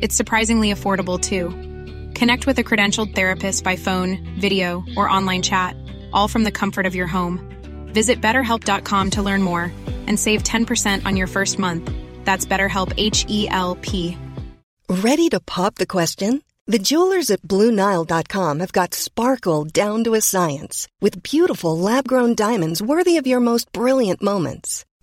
It's surprisingly affordable too. Connect with a credentialed therapist by phone, video, or online chat, all from the comfort of your home. Visit betterhelp.com to learn more and save 10% on your first month. That's BetterHelp H E L P. Ready to pop the question? The jewelers at BlueNile.com have got sparkle down to a science with beautiful lab grown diamonds worthy of your most brilliant moments.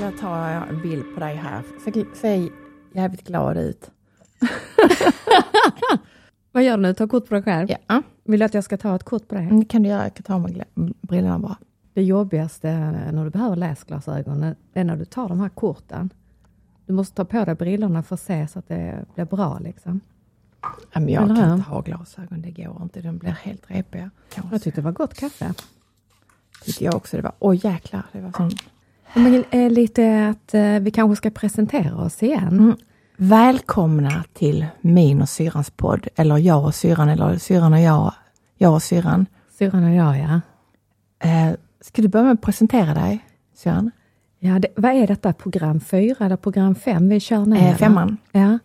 Jag ta en bild på dig här. Se, se jävligt glad ut. Vad gör du nu? Ta kort på dig själv? Ja, Vill du att jag ska ta ett kort på dig? det kan du göra. Jag kan ta gla- brillorna bara. Det jobbigaste när du behöver läsglasögon, är när du tar de här korten. Du måste ta på dig brillorna för att se så att det blir bra. Liksom. Ja, men jag Eller kan hur? inte ha glasögon, det går inte. De blir helt repiga. Jag tyckte det var gott kaffe. tyckte jag också det var. Oj jäklar, det var sån... Men eh, lite att eh, vi kanske ska presentera oss igen. Mm. Välkomna till min och syrrans podd. Eller jag och syrran, eller syrran och jag. Jag och syrran. Syrran och jag, ja. Eh, ska du börja med att presentera dig, syrran? ja det, vad är detta? Program fyra eller program fem vi kör nu? Eh, femman. Ja.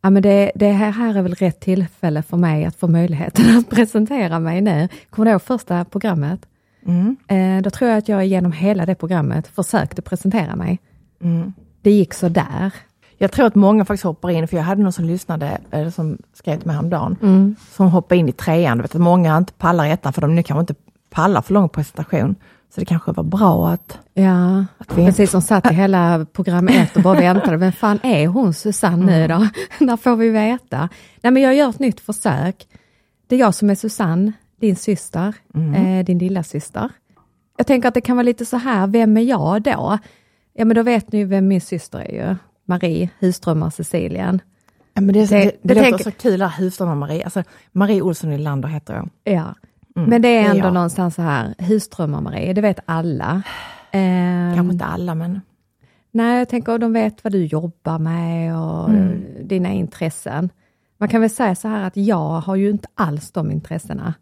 Ja, men det, det här, här är väl rätt tillfälle för mig att få möjligheten att presentera mig nu. Kommer du ihåg första programmet? Mm. Eh, då tror jag att jag genom hela det programmet försökte presentera mig. Mm. Det gick så där. Jag tror att många faktiskt hoppar in, för jag hade någon som lyssnade, eller som skrev till mig häromdagen, Mm. som hoppade in i trean. Du vet att många inte pallar i ettan, för de nu kanske inte pallar för lång presentation. Så det kanske var bra att... Ja, Att vi- precis som satt i hela program ett och bara väntade. Vem fan är hon Susanne nu då? När får vi veta? Nej, men jag gör ett nytt försök. Det är jag som är Susanne, din syster, eh, din lilla syster. Jag tänker att det kan vara lite så här, vem är jag då? Ja, men då vet ni ju vem min syster är ju. Marie Husströmmar Cecilien. Ja, men det, det, Det- det, det låter så kul, där Husström och Marie. Alltså, Marie Olsson Nylander heter jag. Ja, Mm, men det är ändå jag. någonstans så här, Husströmmar Marie, det vet alla. Ehm, Kanske inte alla, men... Nej, jag tänker att de vet vad du jobbar med och Mm. dina intressen. Man kan väl säga så här att jag har ju inte alls de intressena.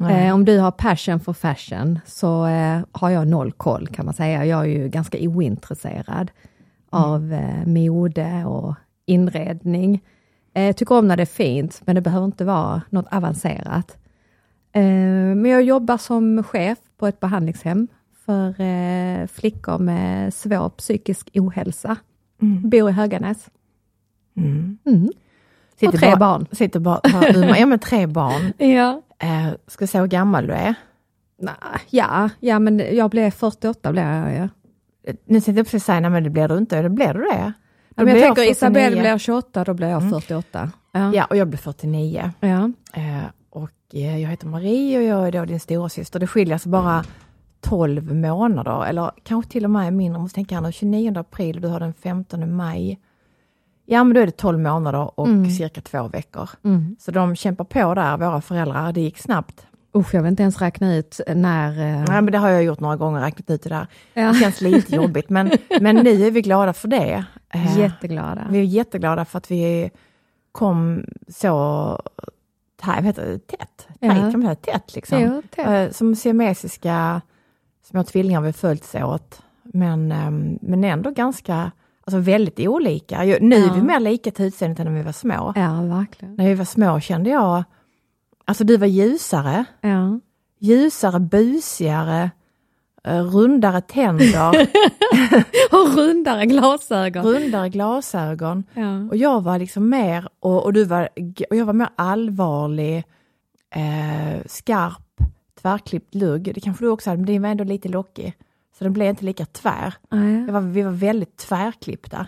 Eh, om du har passion för fashion så eh, har jag noll koll kan man säga. Jag är ju ganska ointresserad av eh, mode och inredning. Eh, tycker om när det är fint, men det behöver inte vara något avancerat. Eh, men jag jobbar som chef på ett behandlingshem för eh, flickor med svår psykisk ohälsa. Mm. Bor i Höganäs. Mm. Mm. Och tre barn. Sitter bara, bara ja, men tre barn. Ja. Eh, ska jag säga hur gammal du är? Nej, ja, ja, men jag blev 48 blev jag. Ja. Eh, Nu tänkte jag precis säga, nej men det blir du inte. Det blir du det? Ja, men blir jag tänker 49. Isabelle blir 28, då blir jag Mm. 48. Ja. Ja, och jag blir 49. Ja. Eh, och eh, jag heter Marie och jag är då din stora syster. Det skiljer alltså bara 12 månader, eller kanske till och med mindre. Jag måste tänka här nu, 29 april, du har den 15 maj. Ja, men då är det 12 månader och Mm. cirka två veckor. Mm. Så de kämpar på där, våra föräldrar. Det gick snabbt. Usch, jag vill inte ens räkna ut när... eh, Nej, men det har jag gjort några gånger, räknat ut det där. Ja. Det känns lite jobbigt, men, men nu är vi glada för det. Eh, Jätteglada. Vi är jätteglada för att vi kom så här, vet du, tätt. Ja. Tajt, kan man säga, tätt liksom. Jo, tätt. Eh, Som siamesiska små tvillingar vi följts åt. Men, ehm, men ändå ganska, alltså väldigt olika. Nu är vi mer lika till utseendet än när vi var små. Ja, verkligen. När vi var små kände jag, alltså du var ljusare, Ja. ljusare, busigare, eh, rundare tänder. och rundare glasögon. rundare glasögon. Ja. Och jag var liksom mer, och, och, du var, och jag var mer allvarlig, eh, skarp, tvärklippt lugg. Det kanske du också hade, men din var ändå lite lockig. Så den blev inte lika tvär. Jag var, vi var väldigt tvärklippta.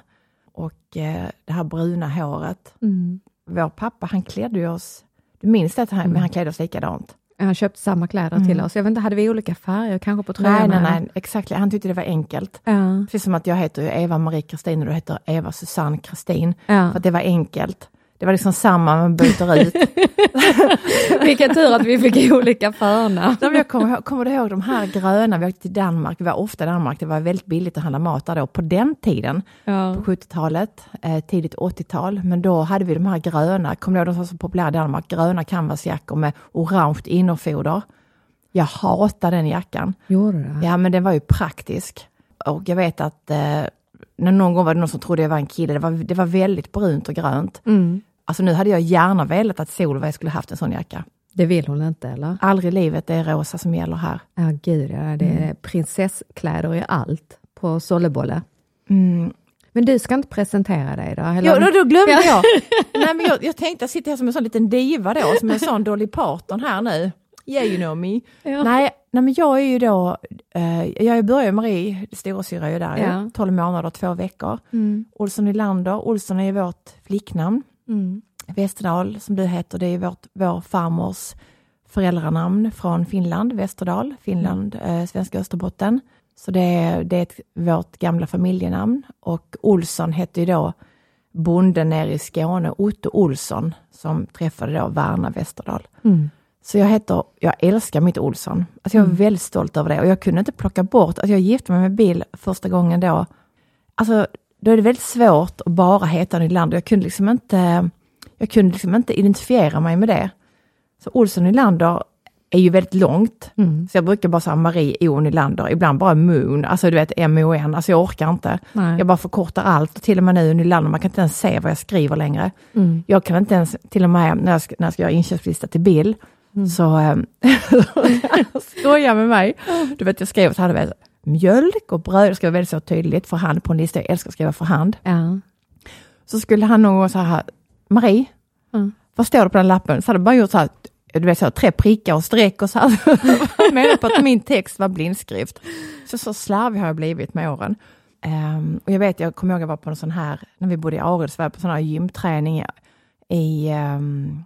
Och eh, det här bruna håret. Mm. Vår pappa, han klädde oss, du minns det, att han, men han klädde oss likadant. Han köpte samma kläder till Mm. oss. Jag vet inte, hade vi olika färger kanske på tröjorna? Nej, nej, nej, exakt. Han tyckte det var enkelt. Ja. Precis som att jag heter Eva-Marie Kristin och du heter Eva Susanne Kristin. Ja. För att det var enkelt. Det var liksom samma, man byter ut. Vilken tur att vi fick olika förnamn. Jag kommer, kommer du ihåg de här gröna, vi åkte till Danmark, vi var ofta i Danmark, det var väldigt billigt att handla mat där då, på den tiden, Ja. på 70-talet, eh, tidigt 80-tal, men då hade vi de här gröna, kommer du ihåg de som var så populära i Danmark, gröna canvasjackor med orange innerfoder. Jag hatar den jackan. Gjorde det? Ja, men den var ju praktisk. Och jag vet att eh, någon gång var det någon som trodde jag var en kille, det var, det var väldigt brunt och grönt. Mm. Alltså nu hade jag gärna velat att Solveig skulle haft en sån jacka. Det vill hon inte eller? Aldrig i livet, det är rosa som gäller här. Ja gud ja, det är prinsesskläder i allt på Sollebolle. Mm. Men du ska inte presentera dig då? Eller? Ja, då, då glömde Ja. jag. Nej, men jag. Jag tänkte, jag sitter här som en sån liten diva då, som en sån Dolly Parton här nu. Yeah you know me. Ja. Nej, nej, men jag är ju då, eh, jag börjar Marie, storasyrra är ju där Ja. ju, 12 månader, två veckor. Mm. Olsson Nylander, Olsson är ju vårt flicknamn. Mm. Västerdal, som du heter, det är vårt, vår farmors föräldranamn från Finland, Västerdal, Finland, eh, svenska Österbotten. Så det är, det är ett, vårt gamla familjenamn och Olsson hette ju då bonden nere i Skåne, Otto Olsson, som träffade då Värna Västerdal. Mm. Så jag heter, jag älskar mitt Olsson. Alltså jag är väldigt stolt över det och jag kunde inte plocka bort, alltså jag gifte mig med Bill första gången då. Alltså då är det väldigt svårt att bara heta Nylander. Jag kunde liksom inte, jag kunde liksom inte identifiera mig med det. Så Olsson Nylander är ju väldigt långt. Mm. Så jag brukar bara säga Marie O Nylander, ibland bara Moon, alltså du vet M-O-N, alltså jag orkar inte. Nej. Jag bara förkortar allt, och till och med nu Nylander, man kan inte ens se vad jag skriver längre. Mm. Jag kan inte ens, till och med när jag ska, när jag ska göra inköpslista till Bill, så äh, skojar med mig. Du vet, jag skrev så här, mjölk och bröd, det ska vara väldigt så tydligt för hand på en lista, jag älskar att skriva för hand. Ja. Så skulle han nog så här, Marie, Mm. vad står det på den lappen? Så hade bara gjort så här, du vet, så här, tre prickar och streck och så här. Menar på att min text var blindskrift. Så, så slarvig har jag blivit med åren. Ehm, och jag vet, jag kommer ihåg jag var på en sån här, när vi bodde i Aredsvärd, var jag på sån här gymträning i, ehm,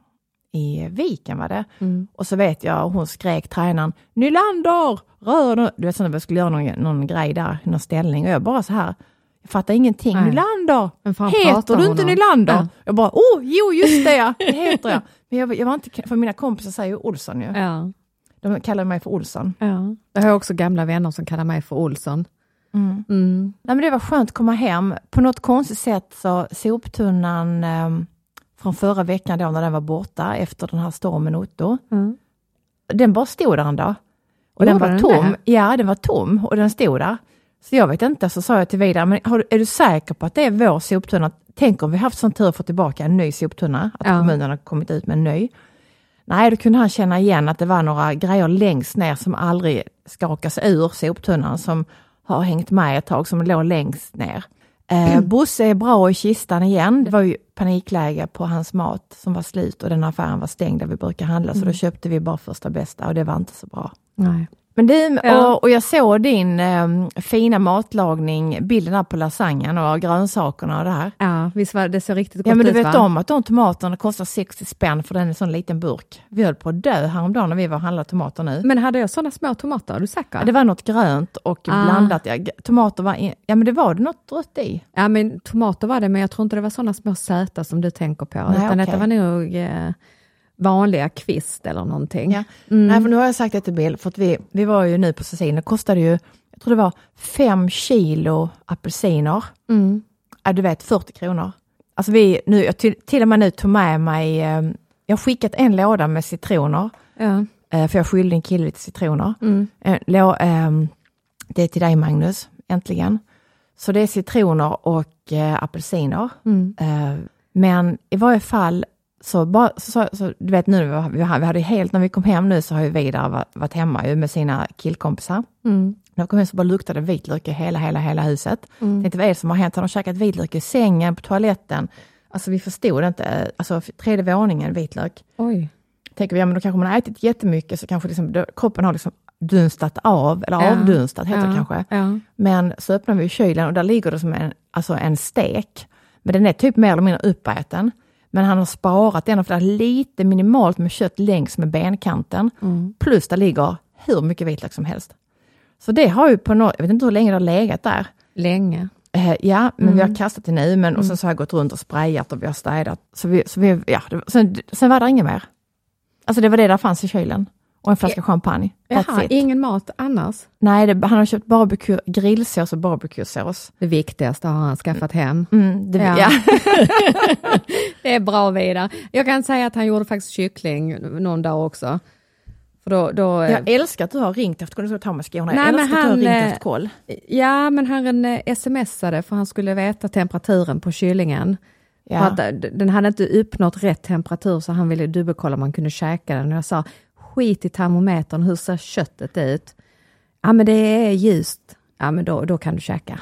i Viken var det. Mm. Och så vet jag, hon skrek tränaren, Nylander, rör dig!" Du vet, så när vi skulle göra någon, någon grej där, någon ställning. Och jag bara så här, jag fattar ingenting. Nej. Nylander! Heter du inte? Nylander? Ja. Jag bara, oh, jo just det ja, det heter jag. Men jag, jag var inte, för mina kompisar säger ju Olsson ju. Ja. De kallar mig för Olsson. ja. Jag har också gamla vänner som kallar mig för Olsson. Mm. Mm. Nej, men det var skönt att komma hem. På något konstigt sätt så soptunnan ehm, från förra veckan då när den var borta efter den här stormen Otto, Mm. den bara stod där en dag. Och den var den tom. det? Ja, den var tom och den stod där. Så jag vet inte, så sa jag till Vidar, men har, är du säker på att det är vår soptunna? Tänk om vi haft sån tur att få tillbaka en ny soptunna, att Ja. kommunen har kommit ut med en ny. Nej, då kunde han känna igen att det var några grejer längst ner som aldrig skakas ur soptunnan, som har hängt med ett tag, som låg längst ner. Eh, Bosse är bra i kistan igen. Det var ju panikläge på hans mat som var slut och den affären var stängd där vi brukar handla, så då köpte vi bara första bästa och det var inte så bra. Nej. Men du, Ja. och, och jag såg din eh, fina matlagning, bilden där på lasagnen och grönsakerna och det här. Ja, visst var det så riktigt gott Ja men du ut, vet va? om att de tomaterna kostar 60 spänn för den är en sån liten burk. Vi höll på att dö häromdagen när vi var och handlade tomater nu. Men hade jag sådana små tomater? Är du säker? Ja, det var något grönt och Ah. blandat. Ja, tomater var, i, ja men det var det något rött i. Ja, men tomater var det, men jag tror inte det var sådana små söta som du tänker på, Nej, utan okej. detta var nog eh, vanliga kvist eller någonting. Ja. Mm. Nej, för nu har jag sagt det till Bill, för att vi, vi var ju nu på Cecilien, det kostade ju, jag tror det var fem kilo apelsiner. Mm. Ja, du vet 40 kronor. Alltså vi, nu, jag till, till och med nu tog med mig, eh, jag har skickat en låda med citroner, Ja. eh, för jag skyllde en kille lite citroner. Mm. Eh, lå, ehm, det är till dig Magnus, äntligen. Så det är citroner och eh, apelsiner. Mm. Men i varje fall så, bara, så, så, du vet nu, vi hade helt, när vi kom hem nu så har ju Vidar varit, hemma ju med sina killkompisar. Mm. När vi kom hem så bara luktade det vitlök i hela, hela, hela huset. Tänkte vad är det som har hänt? Har de käkat vitlök i sängen, på toaletten? Alltså vi förstod inte, alltså tredje våningen vitlök. Oj. Tänker vi, ja men då kanske man har ätit jättemycket så kanske liksom, då, kroppen har liksom dunstat av, eller Ja. avdunstat heter det Ja, kanske. Ja. Men så öppnar vi kylen och där ligger det som en, alltså en stek. Men den är typ mer eller mindre uppäten. Men han har sparat den och för det är lite minimalt med kött längs med benkanten. Mm. Plus det ligger hur mycket vitlök som helst. Så det har ju på något, jag vet inte hur länge det har legat där. Länge. Eh, ja, men vi Mm. har kastat det nu men, och sen så har jag gått runt och sprayat och vi har städat. Så vi, så vi, ja, det, sen, sen var det inget mer. Alltså det var det där fanns i kylen. Och en flaska champagne. Jaha, ingen mat annars? Nej, det, han har köpt barbecue, grillsås och barbecuesås. Det viktigaste har han skaffat hem. Mm, det, Ja. ja. Det är bra Vidar. Jag kan säga att han gjorde faktiskt kyckling någon dag också. För då, då, Jag älskar att du har ringt efter ta skorna. Nej, Jag älskar att du har ringt eh, efter koll. Ja, men han eh, smsade för han skulle veta temperaturen på kyllingen. Ja. att eh, den hade inte uppnått rätt temperatur så han ville dubbelkolla om man kunde käka den. Och jag sa, skit i termometern, hur ser köttet ut? Ja, men det är ljust. Ja, men då, då kan du käka.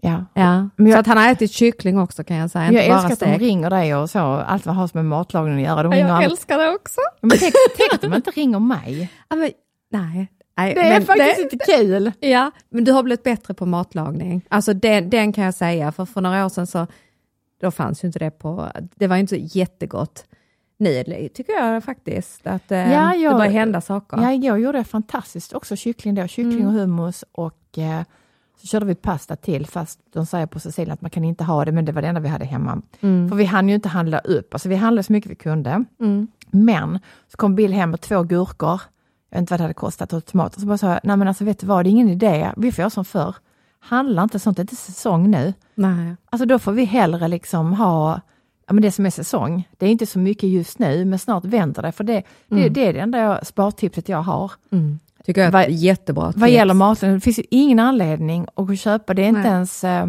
Ja. Ja. Men jag- så att han har ätit kyckling också kan jag säga, Jag inte älskar att de ringer dig och så, allt vad har med matlagning att göra. De Jag älskar det också. men tänk, tänk att de inte ringer mig. Ja, men, nej. nej. Det är faktiskt det- inte kul. Ja, men du har blivit bättre på matlagning. Alltså den, den kan jag säga, för för några år sedan så då fanns ju inte det på, det var ju inte så jättegott. Nu tycker jag faktiskt att eh, Ja, jag- det börjar hända saker. Ja, igår gjorde jag fantastiskt också kyckling då. Kyckling Mm. och hummus och eh, så körde vi pasta till fast de säger på Sicilien att man kan inte ha det men det var det enda vi hade hemma. Mm. För vi hann ju inte handla upp, alltså vi handlade så mycket vi kunde. Mm. Men så kom Bill hem med två gurkor, jag vet inte vad det hade kostat, och tomater. Så bara sa jag, nej men alltså vet du vad, det är ingen idé, vi får göra som förr. Handla inte sånt, det är inte säsong nu. Nej. Alltså då får vi hellre liksom ha ja, men det som är säsong. Det är inte så mycket just nu, men snart vänder det. För det, det, det är det enda jag, spartipset jag har. Mm. Tycker jag är Vad- ett jättebra Vad tips. gäller maten, det finns ju ingen anledning att köpa, det är inte Nej. ens, eh,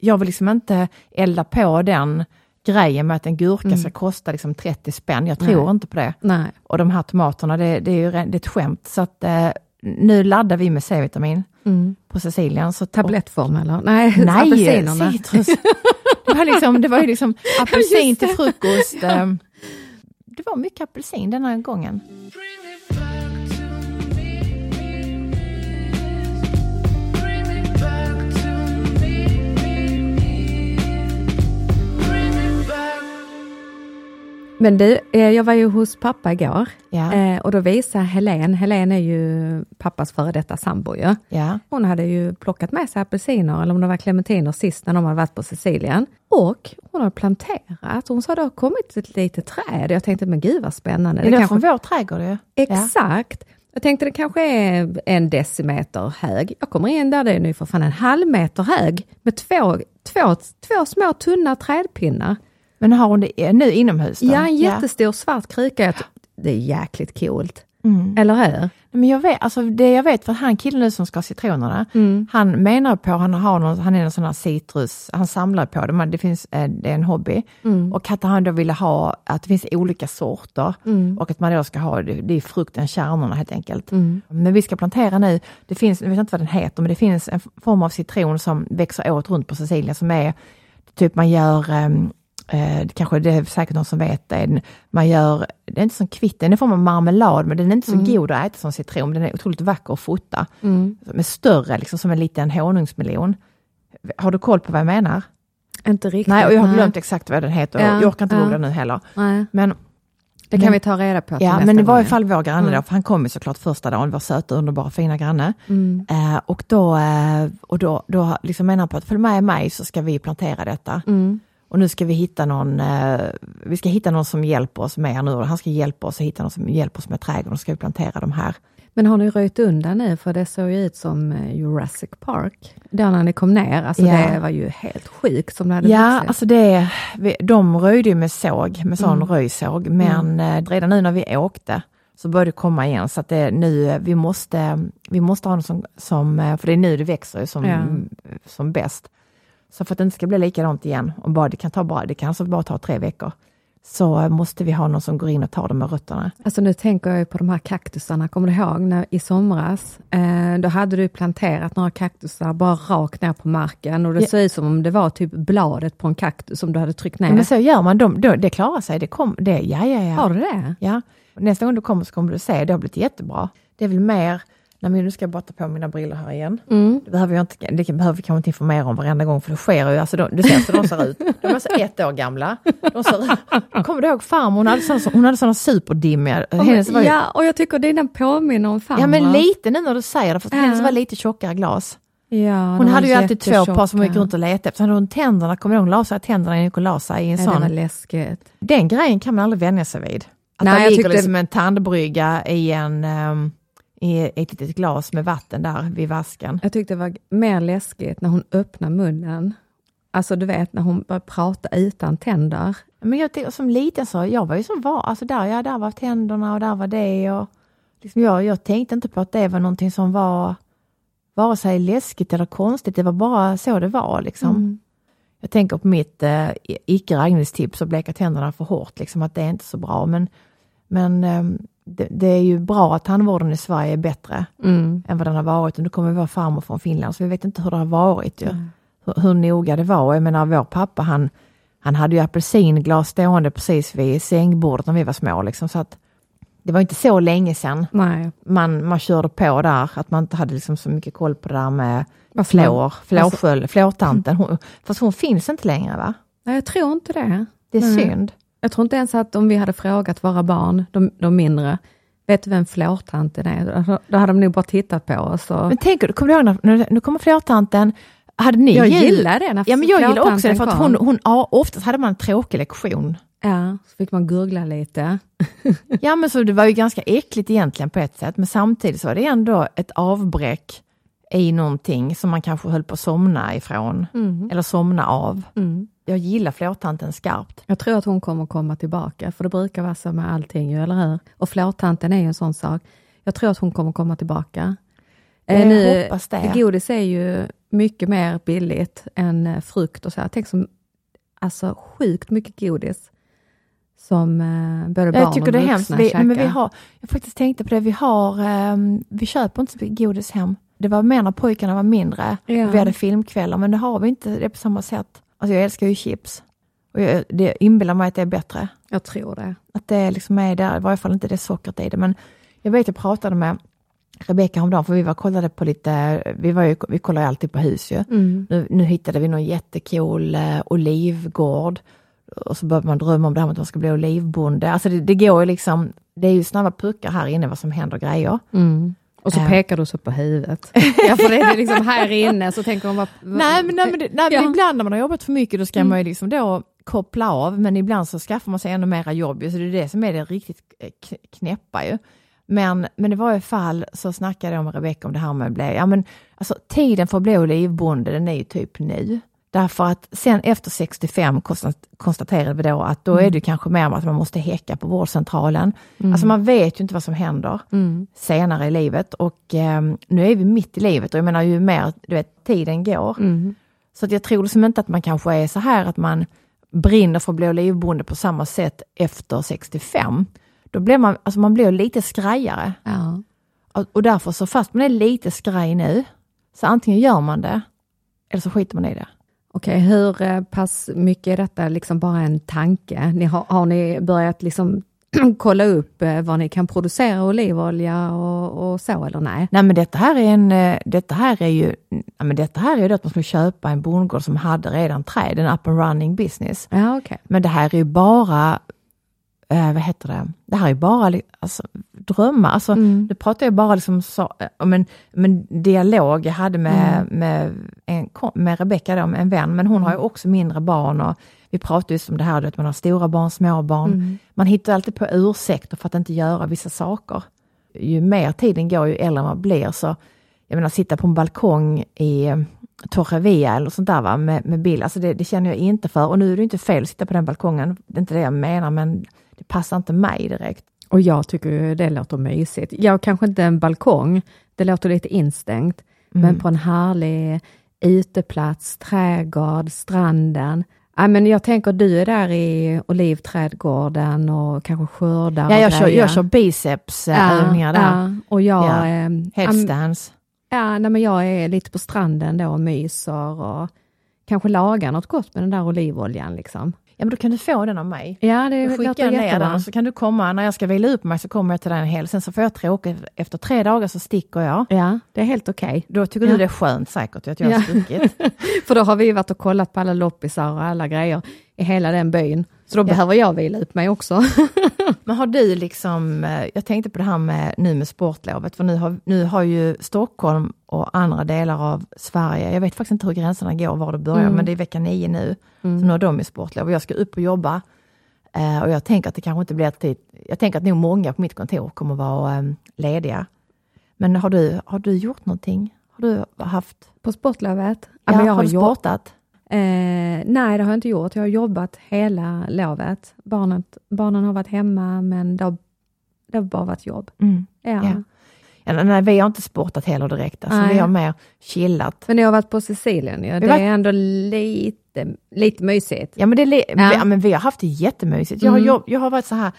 jag vill liksom inte elda på den grejen med att en gurka ska kosta liksom 30 spänn, jag tror Mm. Nej. inte på det. Nej. Och de här tomaterna, det, det är ju det är ett skämt. Så att eh, nu laddar vi med C-vitamin Mm. på Sicilien. Så Tablettform eller? Nej, Nej, apelsinerna. citrus. Det var, liksom, det var ju liksom apelsin till frukost. eh, Det var mycket apelsin den här gången. Men du, eh, jag var ju hos pappa igår Ja, eh, och då visade Helen, Helen är ju pappas före detta sambo ju. ja. Hon hade ju plockat med sig apelsiner, eller om det var clementiner sist när de hade varit på Sicilien. Och hon har planterat. Hon sa det har kommit ett litet träd. Jag tänkte, men gud vad spännande. Det är kanske- från vår trädgård ju. Ja. Exakt. Jag tänkte det kanske är en decimeter hög. Jag kommer in där, det är nu för fan en halv meter hög med två, två, två små tunna trädpinnar. Men har hon det nu inomhus? Då? Ja, en jättestor svart kruka. Det är jäkligt coolt. Mm. Eller hur? Men jag vet, alltså det jag vet, för han killen nu som ska ha citronerna, Mm. han menar på, han, har någon, han är en sån här citrus, han samlar på det, men det finns, eh, det är en hobby. Mm. Och att han då ville ha, att det finns olika sorter och att man då ska ha, det, det är frukten, kärnorna helt enkelt. Mm. Men vi ska plantera nu, det finns, jag vet inte vad den heter, men det finns en form av citron som växer året runt på Sicilien som är, typ man gör ehm, Eh, kanske det är säkert någon som vet det. Man gör, det är inte som kvitten, det är en form av marmelad, men den är inte så god att äta som citron. men Den är otroligt vacker att fota. Mm. Är större, liksom som en liten honungsmelon. Har du koll på vad jag menar? Inte riktigt. Nej, och jag har glömt exakt vad den heter. Ja, jag orkar inte ja. googla nu heller. Nej, Men, det kan Men- vi ta reda på till ja, men i alla fall vår granne Mm. då, för han kom ju såklart första dagen, vår söta, underbara, fina granne. Mm. Eh, och då, eh, och då, då liksom menar han på att följ med mig så ska vi plantera detta. Mm. Och nu ska vi hitta någon, eh, vi ska hitta någon som hjälper oss med nu. och Han ska hjälpa oss att hitta någon som hjälper oss med trädgården. och ska vi plantera de här. Men har ni röjt undan nu? För det såg ju ut som eh, Jurassic Park. Där när ni kom ner, alltså Ja. det var ju helt sjukt som det hade Ja, vuxit. alltså det, de röjde ju med såg, med sån Mm. röjsåg. Men eh, redan nu när vi åkte så började det komma igen. Så att det nu, vi måste, vi måste ha någon som, som, för det är nu det växer ju som, Ja. som bäst. Så för att det inte ska bli likadant igen, och bara, det kan ta bara, det kan alltså bara ta tre veckor. så måste vi ha någon som går in och tar dem med rötterna. Alltså nu tänker jag på de här kaktusarna, kommer du ihåg när, i somras? Eh, då hade du planterat några kaktusar bara rakt ner på marken och det Ja. såg ut som om det var typ bladet på en kaktus som du hade tryckt ner. Men så gör man, de, då, det klarar sig, det, kom, det ja, ja, ja. Har du det? Ja, nästa gång du kommer så kommer du se, det har blivit jättebra. Det är väl mer, när nu ska jag bara ta på mina briller här igen. Mm. Det behöver jag inte, det behöver vi kanske inte informera om varenda gång, för det sker ju. Alltså de, du ser hur de ser ut. De är alltså ett år gamla. De ser, kommer du ihåg farmor, hon hade såna, hon hade såna superdimmiga, var ju, ja, Ja, och jag tycker dina påminner om farmor. men lite nu när du säger det, för Ja. hennes var lite tjockare glas. Ja, Hon de hade ju alltid två par som hon gick runt och letade efter. Sen hade hon tänderna, kommer du ihåg, hon la sig tänderna innan hon la sig i en Ja, det sån. var läskigt. Den grejen kan man aldrig vänja sig vid. Att Nej, det jag ligger tyckte- liksom en tandbrygga i, en, ehm, i ett litet glas med vatten där vid vasken. Jag tyckte det var mer läskigt när hon öppnade munnen. Alltså du vet när hon började prata utan tänder. Men jag, som liten så, jag var ju så var, alltså där, ja, där var tänderna och där var det. Och liksom jag, jag tänkte inte på att det var någonting som var vare sig läskigt eller konstigt, det var bara så det var. Liksom. Mm. Jag tänker på mitt eh, icke raggningstips att bleka tänderna för hårt, liksom, att det är inte så bra. Men, men ehm, det, det är ju bra att tandvården i Sverige är bättre Mm. än vad den har varit. Och nu kommer vår farmor från Finland, så vi vet inte hur det har varit. Ju. Mm. Hur, hur noga det var. Jag menar, vår pappa han, han hade ju apelsinglas stående precis vid sängbordet när vi var små. Liksom, så att det var inte så länge sedan Nej. man, man körde på där, att man inte hade liksom så mycket koll på det där med flår, Alltså- flårtanten. Hon, fast hon finns inte längre va? Nej, jag tror inte det. Det är Nej. synd. Jag tror inte ens att om vi hade frågat våra barn, de, de mindre, vet du vem flårtanten är? Då- hade de nog bara tittat på oss och... Men tänk, kommer du ihåg när, när, nu kommer flårtanten, hade ni jag gillar det när Ja men jag gillar också det för att hon, hon, ja, oftast hade man en tråkig lektion. Ja, så fick man gurgla lite. Ja men så det var ju ganska äckligt egentligen på ett sätt, men samtidigt så var det ändå ett avbräck i någonting som man kanske höll på att somna ifrån, eller somna av. Mm. Jag gillar flårtanten skarpt. Jag tror att hon kommer komma tillbaka, för det brukar vara så med allting ju, eller hur? Och flårtanten är ju en sån sak. Jag tror att hon kommer komma tillbaka. Eh, Jag nu, hoppas det. Godis är ju mycket mer billigt än eh, frukt och så här. Tänk som, alltså sjukt mycket godis som eh, både barn Jag tycker och det är vuxna hemskt. Vi, käkar. men vi har, jag faktiskt tänkte på det, vi har, ehm, vi köper inte så mycket godis hem. Det var mer när pojkarna var mindre. Ja. Vi hade filmkvällar, men det har vi inte det på samma sätt. Alltså jag älskar ju chips. Och jag, det inbillar mig att det är bättre. Jag tror det. Att det liksom är där, i varje fall inte det sockret i det. Men jag vet, jag pratade med Rebecka häromdagen, för vi var kollade på lite, vi, var ju, vi kollar ju alltid på hus ju. Mm. Nu, nu hittade vi någon jättecool eh, olivgård. Och så började man drömma om det här med att man ska bli olivbonde. Alltså det, det går ju liksom, det är ju snabba puckar här inne vad som händer grejer. Mm. Och så Ja. pekar du så på huvudet. ja, för det är liksom här inne, så tänker de vad... Nej men, nej, men, nej, men Ja. ibland när man har jobbat för mycket då ska man ju liksom då koppla av, men ibland så skaffar man sig ännu mera jobb. Så det är det som är det riktigt knäppa ju. Men, men i varje fall så snackade jag med Rebecka om det här med att bli, ja men alltså tiden för att bli olivbonde den är ju typ nu. Därför att sen efter 65 konstat- konstaterade vi då att då är det kanske mer med att man måste häcka på vårdcentralen. Alltså man vet ju inte vad som händer Mm. senare i livet och ehm, nu är vi mitt i livet och jag menar ju mer du vet, tiden går. Mm. Så att jag tror liksom inte att man kanske är så här att man brinner för att bli olivbonde på samma sätt efter 65. Då blir man, alltså man blir lite skrajare. Ja. Och, och därför så fast man är lite skraj nu, så antingen gör man det eller så skiter man i det. Okej, hur eh, pass mycket är detta liksom bara en tanke? Ni har, har ni börjat liksom kolla upp eh, vad ni kan producera olivolja och, och så eller nej? Nej men detta här är en, eh, detta här är ju, ja, men detta här är ju att man skulle köpa en bondgård som hade redan träd, en up and running business. Ja, okej. Men det här är ju bara, eh, vad heter det, det här är bara alltså, drömmar. Alltså, Mm. Nu pratar jag bara liksom så, eh, om en, om en dialog jag hade med, med, en, med Rebecka, en vän, men hon har ju också mindre barn och vi pratar just om det här vet, man har stora barn, små barn. Man hittar alltid på ursäkter för att inte göra vissa saker. Ju mer tiden går, ju äldre man blir, så jag menar sitta på en balkong i eh, Torrevieja eller sånt där va, med, med bil, alltså det, det känner jag inte för. Och nu är det inte fel att sitta på den balkongen, det är inte det jag menar, men det passar inte mig direkt. Och jag tycker det låter mysigt. Jag kanske inte en balkong, det låter lite instängt, men på en härlig uteplats, trädgård, stranden. Ja, men jag tänker du är där i olivträdgården och kanske skördar Ja, jag kör, jag kör bicepsövningar där. Ja, och jag, Ja. ja, Headstands. ja, nej, men jag är lite på stranden då och myser och kanske lagar något gott med den där olivoljan. Liksom. Ja, men då kan du få den av mig. Ja, det låter skickar ner den och så kan du komma, när jag ska vila upp mig så kommer jag till dig en hel, sen så får jag tråkigt, efter tre dagar så sticker jag. Ja, det är helt okej. Då tycker Ja. du det är skönt säkert att jag har Ja. stuckit. För då har vi varit och kollat på alla loppisar och alla grejer i hela den byn. Så då behöver jag vila upp mig också. Men har du liksom, eh, jag tänkte på det här med nu med sportlovet, för nu har, nu har ju Stockholm och andra delar av Sverige, jag vet faktiskt inte hur gränserna går, var det börjar, Mm. men det är vecka nio nu, så nu har de ju sportlov. Och Jag ska upp och jobba eh, och jag tänker att det kanske inte blir tid, jag tänker att nog många på mitt kontor kommer vara eh, lediga. Men har du, har du gjort någonting? Har du haft, På sportlovet? ja, men jag har har du sportat? Eh, nej, det har jag inte gjort. Jag har jobbat hela lovet. Barnet, barnen har varit hemma, men det har, det har bara varit jobb. Mm. Ja. Ja. Ja, nej, vi har inte sportat heller direkt, alltså, Nej. vi har mer chillat. Men jag har varit på Sicilien ju. Det var- är ändå lite, lite mysigt. Ja men, det, li- Ja. Vi, ja, men vi har haft det jättemysigt. Jag, har, Mm. jobb, jag har varit så här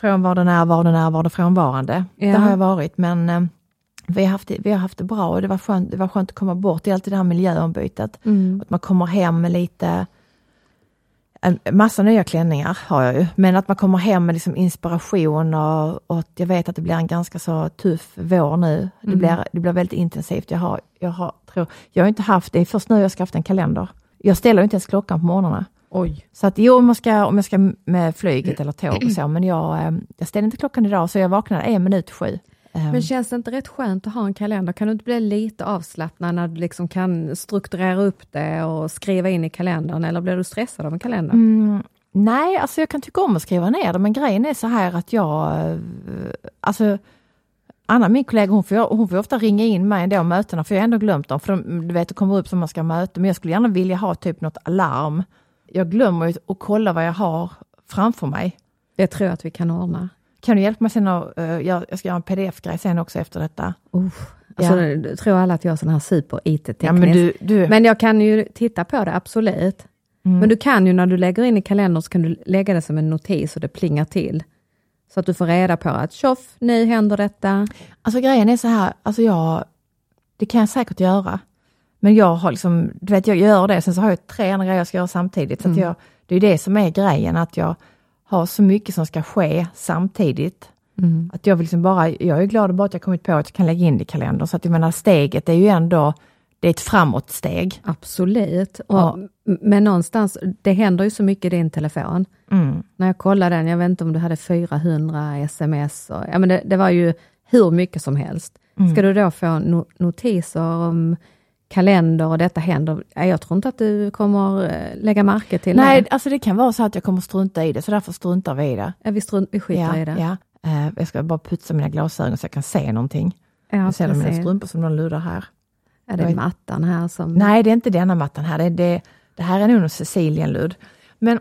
från var den är, var den är, var den frånvarande. Ja. Det har jag varit, men eh, vi, har haft det, vi har haft det bra och det var skönt, det var skönt att komma bort. Det är alltid det här miljöombytet. Mm. Att man kommer hem med lite, en massa nya klänningar har jag ju, men att man kommer hem med liksom inspiration och, och att jag vet att det blir en ganska så tuff vår nu. Det, Mm. blir, det blir väldigt intensivt. Jag har, jag har, tror, jag har inte haft, det är först nu jag ska haft en kalender. Jag ställer inte ens klockan på morgnarna. Oj. Så att jo, om jag ska, om jag ska med flyget eller tåg och så, men jag, eh, jag ställde inte klockan idag, så jag vaknade en minut sju. Eh, Men känns det inte rätt skönt att ha en kalender? Kan du inte bli lite avslappnad när du liksom kan strukturera upp det och skriva in i kalendern, eller blir du stressad av en kalender? Mm, nej, alltså jag kan tycka om att skriva ner det, men grejen är så här att jag... eh, Alltså, Anna, min kollega, hon får, hon får ofta ringa in mig ändå mötena, för jag har ändå glömt dem. För de, du vet, det kommer upp som man ska möta, men jag skulle gärna vilja ha typ något alarm. Jag glömmer att kolla vad jag har framför mig. Det tror jag att vi kan ordna. Kan du hjälpa mig sen att, eh, jag, jag ska göra en pdf-grej sen också efter detta. Uff. Alltså, Ja. tror alla att jag är sån här super-IT-teknisk. Ja, men du, du, Men jag kan ju titta på det, absolut. Mm. Men du kan ju när du lägger in i kalendern, så kan du lägga det som en notis och det plingar till. Så att du får reda på att tjoff, nu händer detta. Alltså grejen är så här, alltså jag, det kan jag säkert göra. Men jag har liksom, du vet jag gör det, sen så har jag tre andra grejer jag ska göra samtidigt. Så att jag, det är det som är grejen, att jag har så mycket som ska ske samtidigt. Att jag vill liksom bara, jag är glad bara att jag kommit på att jag kan lägga in det i kalendern. Så att jag menar steget är ju ändå, det är ett framåtsteg. Absolut. Och, Ja. Men någonstans, det händer ju så mycket i din telefon. Mm. När jag kollade den, jag vet inte om du hade 400 sms. Och, ja, men det, det var ju hur mycket som helst. Mm. Ska du då få no, notiser om kalender och detta händer? Ja, Jag tror inte att du kommer eh, lägga märke till Nej, det. alltså det kan vara så att jag kommer strunta i det, så därför struntar vi i det. Ja, vi, strunt, vi skiter Ja, i det. ja. Eh, jag ska bara putsa mina glasögon så jag kan se någonting. Ja, jag ser mina strumpor som de luddar här. Ja, det är mattan här som... Nej, det är inte denna mattan här. Det, det, det här är nog en Sicilienludd. Men,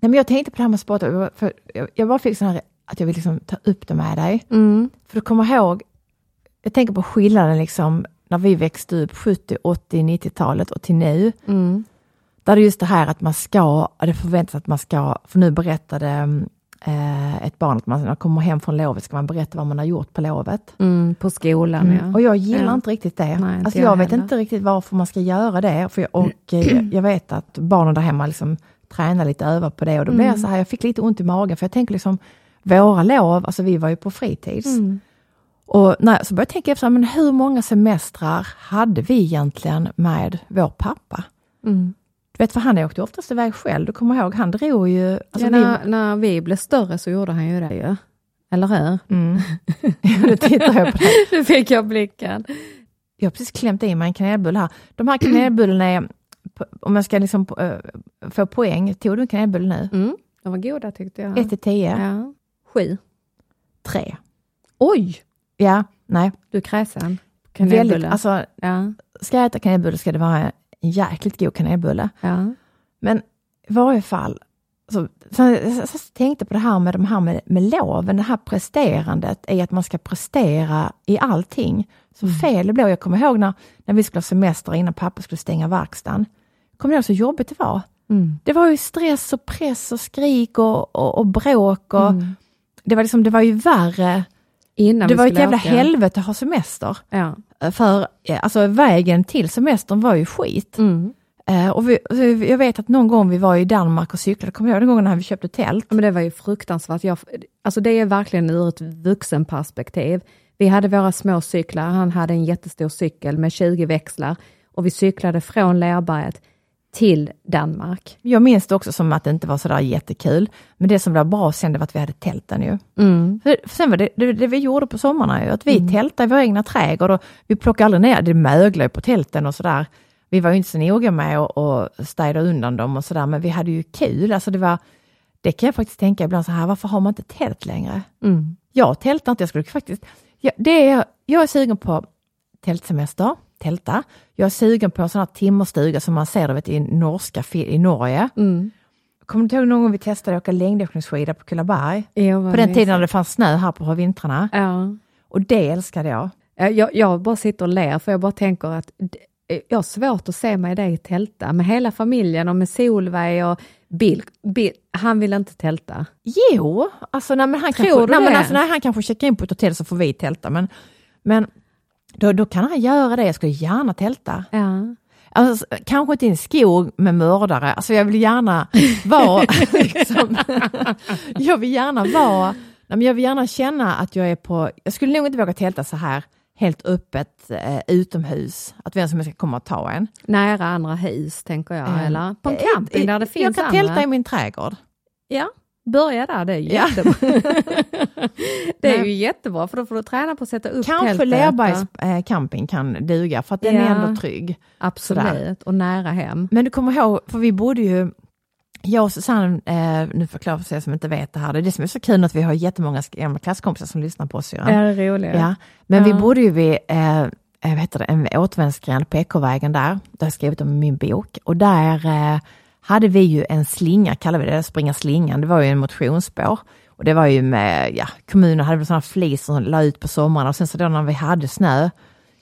nej, men jag tänkte på det här med sport. För jag, jag bara fick sån här, att jag vill liksom ta upp det med dig. Mm. För du kommer ihåg, jag tänker på skillnaden liksom när vi växte upp 70, 80, 90-talet och till nu. Mm. Där det är just det här att man ska, det förväntas att man ska, för nu berättade eh, ett barn att man, när man kommer hem från lovet ska man berätta vad man har gjort på lovet. Mm, på skolan, ja. Och jag gillar Ja. inte riktigt det. Nej, inte alltså jag jag, vet inte riktigt varför man ska göra det. För jag, och eh, jag vet att barnen där hemma liksom tränar lite, övar på det och då Mm. jag så här, jag fick lite ont i magen för jag tänker liksom, våra lov, alltså vi var ju på fritids. Mm. Och när, så började jag tänka efter, men hur många semestrar hade vi egentligen med vår pappa? Mm. Du vet, för han åkte oftast iväg själv, du kommer ihåg, han drog ju... Alltså ja, vi, när, när vi blev större så gjorde han ju det ju. Eller hur? mm. nu tittar jag på det. Nu fick jag blicken. Jag har precis klämt i mig en kanelbulle här. De här kanelbullarna är, om jag ska liksom eh, få poäng, tog du en kanelbulle nu? Mm. De var goda tyckte jag. 1 till 10? Ja. Sju. 3. Oj! Ja, nej. Du är kräsen. Väldigt, alltså, ja. ska jag äta kanelbulle ska det vara en jäkligt god kanelbulle. ja. Men i varje fall, så, så, jag tänkte på det här med de här med, med loven, det här presterandet i att man ska prestera i allting. Så Mm. fel det blev. Jag kommer ihåg när, när vi skulle ha semester innan pappa skulle stänga verkstaden. Kommer du ihåg så jobbigt det var? Mm. Det var ju stress och press och skrik och, och, och bråk. Och Mm. det, var liksom, det var ju värre. Innan det var ett jävla åka. helvete att ha semester. Ja. För alltså, vägen till semestern var ju skit. Mm. Eh, och vi, jag vet att någon gång vi var i Danmark och cyklade, kommer jag ihåg den gången när vi köpte tält? Ja, Men det var ju fruktansvärt. Jag, alltså det är verkligen ur ett vuxenperspektiv. Vi hade våra små cyklar, han hade en jättestor cykel med 20 växlar och vi cyklade från Lerberget till Danmark. Jag minns det också som att det inte var sådär jättekul. Men det som var bra sen det var att vi hade tälten ju. Mm. För, sen var det, det, det vi gjorde på sommarna ju, att vi tältade i vår egna trädgård och vi plockade aldrig ner, det möglade på tälten och sådär. Vi var ju inte så noga med att att städa undan dem och sådär, men vi hade ju kul. Alltså det var, det kan jag faktiskt tänka ibland så här, varför har man inte tält längre? Mm. Jag tältar inte, jag skulle faktiskt, ja, det är, jag är sugen på tältsemester, tälta. Jag är sugen på en sån här timmerstuga som man ser vet, i norska, i Norge. Mm. Kommer du ihåg någon gång vi testade att åka längdåkningsskida på Kullaberg? På den tiden när det fanns snö här på vintrarna. Ja. Och det älskade jag. Ja, Jag, jag bara sitter och ler, för jag bara tänker att jag har svårt att se mig i tälta med hela familjen och med Solveig och Bill. Bill han vill inte tälta. Jo, alltså nej, men han, Tror kanske, du nej, men alltså, nej, han kanske checkar in på ett hotell så får vi tälta. Men, men då, då kan han göra det, jag skulle gärna tälta. Ja. Alltså, kanske inte i en skog med mördare, alltså jag vill gärna vara, liksom, jag vill gärna vara, nej, jag vill gärna känna att jag är på, jag skulle nog inte våga tälta så här helt öppet eh, utomhus, att vem som helst ska komma och ta en. Nära andra hus, tänker jag, Eh, eller på en eh, camping där det Jag finns kan andra. tälta i min trädgård. Ja, börja där, det är jättebra. det är ju jättebra, för då får du träna på att sätta upp Kanske tältet. Lerbergs eh, camping kan duga, för att den är Ja. ändå trygg. Absolut, och nära hem. Men du kommer ihåg, för vi bodde ju, jag och Susanne, eh, nu förklarar för er som inte vet det här, det är det som är så kul att vi har jättemånga gamla klasskompisar som lyssnar på oss. Ja, det är roligt. Ja. Men vi Ja. bodde ju vid eh, eh, vad heter det, en återvändsgränd på Ekovägen där, där jag skrivit om i min bok. Och där eh, hade vi ju en slinga, kallar vi det, springa slingan, det var ju en motionsspår. Och det var ju med, ja, kommunen hade väl sådana flis som la ut på sommaren och sen så då när vi hade snö,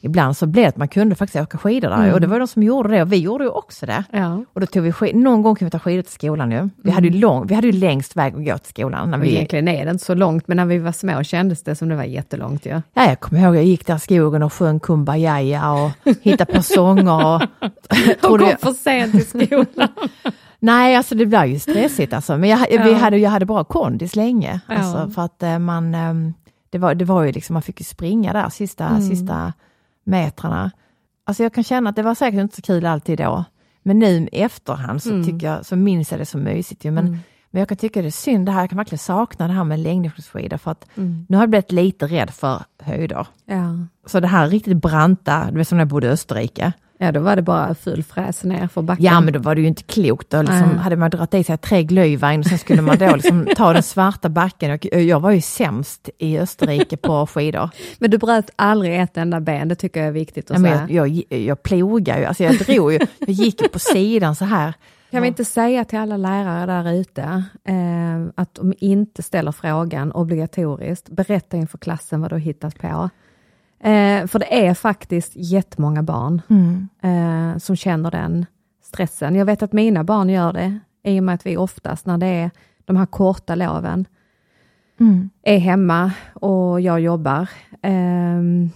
ibland så blev det att man kunde faktiskt åka skidor där och det var de som gjorde det och vi gjorde ju också det. Ja. Och då tog vi skid- någon gång kunde vi ta skidor till skolan ju. Vi, hade ju lång, vi hade ju längst väg att gå till skolan. När vi, Egentligen är det inte så långt, men när vi var små kändes det som det var jättelångt. Ja. Ja, jag kommer ihåg jag gick där i skogen och sjöng Kumbaya och hittade på sånger. Och, Och kom för sent till skolan. nej, alltså det blev ju stressigt alltså. Men jag, vi Ja. hade, jag hade bra kondis länge. Alltså, för att eh, man, ehm, det var, det var ju liksom, man fick ju springa där sista, Mm. sista metrarna. Alltså jag kan känna att det var säkert inte så kul alltid då. Men nu i efterhand så, Mm. tycker jag, så minns jag det så mysigt. Men, Mm. men jag kan tycka det är synd det här, jag kan verkligen sakna det här med längdskidor för att Mm. nu har jag blivit lite rädd för höjder. Ja. Så det här riktigt branta, du vet som när jag bodde i Österrike. Ja, då var det bara full fräs ner för backen. Ja men då var det ju inte klokt. Då liksom, hade man dragit i sig tre glöjwein och sen skulle man då liksom ta den svarta backen. Och jag var ju sämst i Österrike på skidor. Men du bröt aldrig ett enda ben, det tycker jag är viktigt att Ja, säga. jag, jag, jag plogade ju, alltså jag drog ju, jag gick på sidan så här. Kan vi inte säga till alla lärare där ute eh, att de inte ställer frågan obligatoriskt, berätta inför klassen vad du har hittat på. Eh, för det är faktiskt jättemånga barn Mm. eh, som känner den stressen. Jag vet att mina barn gör det, i och med att vi oftast när det är de här korta loven Mm. är hemma och jag jobbar. Ehm,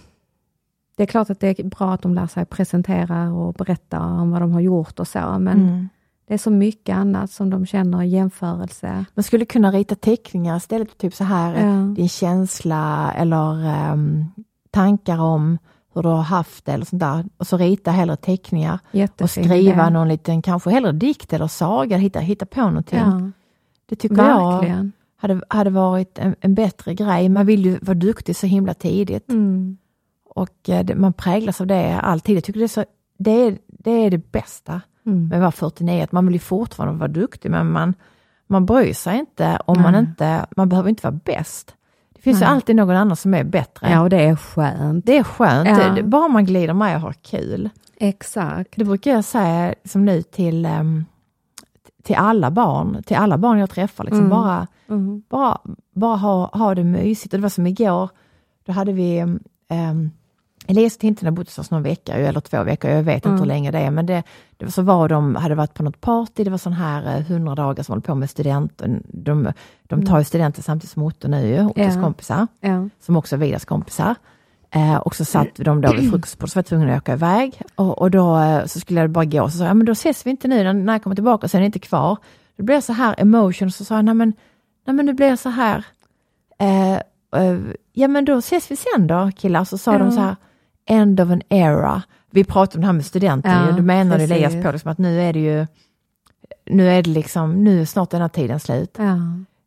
det är klart att det är bra att de lär sig presentera och berätta om vad de har gjort och så, men Mm. det är så mycket annat som de känner i jämförelse. Man skulle kunna rita teckningar istället, typ så här, Ja. din känsla eller ehm, tankar om hur du har haft det eller sånt där. Och så rita hellre teckningar. Och Jättefin skriva idé. någon liten, kanske hellre dikt eller saga, hitta, hitta på någonting. Ja, Det tycker jag verkligen. hade, hade varit en, en bättre grej. Man vill ju vara duktig så himla tidigt Mm. och eh, det, man präglas av det alltid. Jag tycker det är, så, det är, det, är det bästa Mm. med att vara 49, att man vill ju fortfarande vara duktig men man, man bryr sig inte om man Nej. inte, man behöver inte vara bäst. Det finns ju Nej. alltid någon annan som är bättre. Ja, och det är skönt. Det är skönt, Ja. det, bara man glider med och har kul. Exakt. Det brukar jag säga som nu till, ehm, till alla barn, till alla barn jag träffar. Liksom Mm. bara Mm. bara, bara ha, ha det mysigt. Och det var som igår, då hade vi ehm, Elias och Tintin har bott hos någon vecka, eller två veckor, jag vet inte Mm. hur länge det är, men det, det så var de, hade varit på något party, det var sån här eh, 100 dagar som håller på med studenten. De, de tar ju studenten samtidigt som Otto nu ju, Ottos Mm. Ja. kompisar, Ja. som också är Vidas kompisar. Eh, och så satt de då vid frukostbordet, så var jag tvungen att åka iväg. Och, och då eh, så skulle jag bara gå, så sa jag, ja, men då ses vi inte nu när, jag kommer tillbaka, och sen är ni inte kvar. Då blev jag så här emotion, så sa jag, nej men, nej men nu blir jag så här, eh, eh, ja men då ses vi sen då killar. Så sa de Ja. så här, end of an era. Vi pratade om det här med studenten Ja, ju, då menade precis. Elias på liksom att nu är det ju, nu är det liksom, nu är snart den här tiden slut. Ja.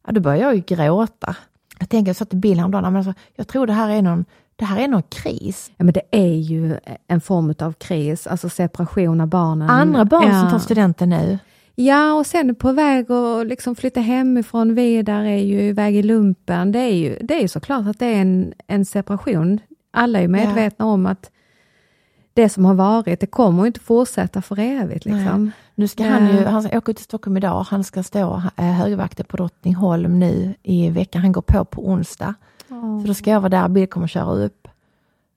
Ja, då började jag ju gråta. Jag tänker, jag sa till Bill häromdagen, men alltså, jag tror det här är någon, det här är någon kris. ja, men det är ju en form av kris, alltså separation av barnen. Andra barn ja. som tar studenten nu. Ja, och sen på väg att liksom flytta hemifrån, vidare är ju iväg i lumpen. Det är ju, det är såklart att det är en, en separation. Alla är medvetna om att det som har varit, det kommer inte fortsätta för evigt. Liksom. Nu ska han ju, Ja. han ut till Stockholm idag, han ska stå eh, högvakter på Drottningholm nu i veckan, han går på på onsdag. Så då ska jag vara där, Bill kommer köra upp.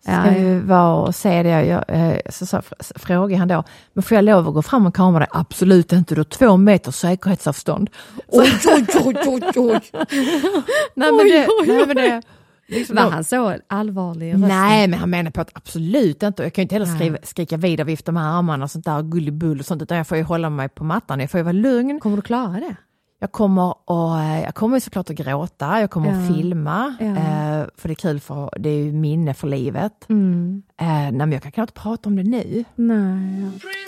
Så Ja, ska ja. vi vara och se det. Jag, eh, så, så fr- frågade han då, men får jag lov att gå fram och kamera dig? Absolut inte, du har två meters säkerhetsavstånd. Så, Oj, oj, oj, oj, oj. nej, men det, nej, men det, liksom Var då- han så allvarlig rösten? Nej, men han menar på att absolut inte. Jag kan ju inte heller skriva, skrika vid och vifta med armarna och sånt där gulligull och sånt, utan jag får ju hålla mig på mattan. Jag får ju vara lugn. Kommer du klara det? Jag kommer, och, eh, jag kommer såklart att gråta, jag kommer Ja. att filma, Ja. eh, för det är kul, för det är ju minne för livet. Mm. Eh, nej, men jag kan knappt prata om det nu. Nej. Bring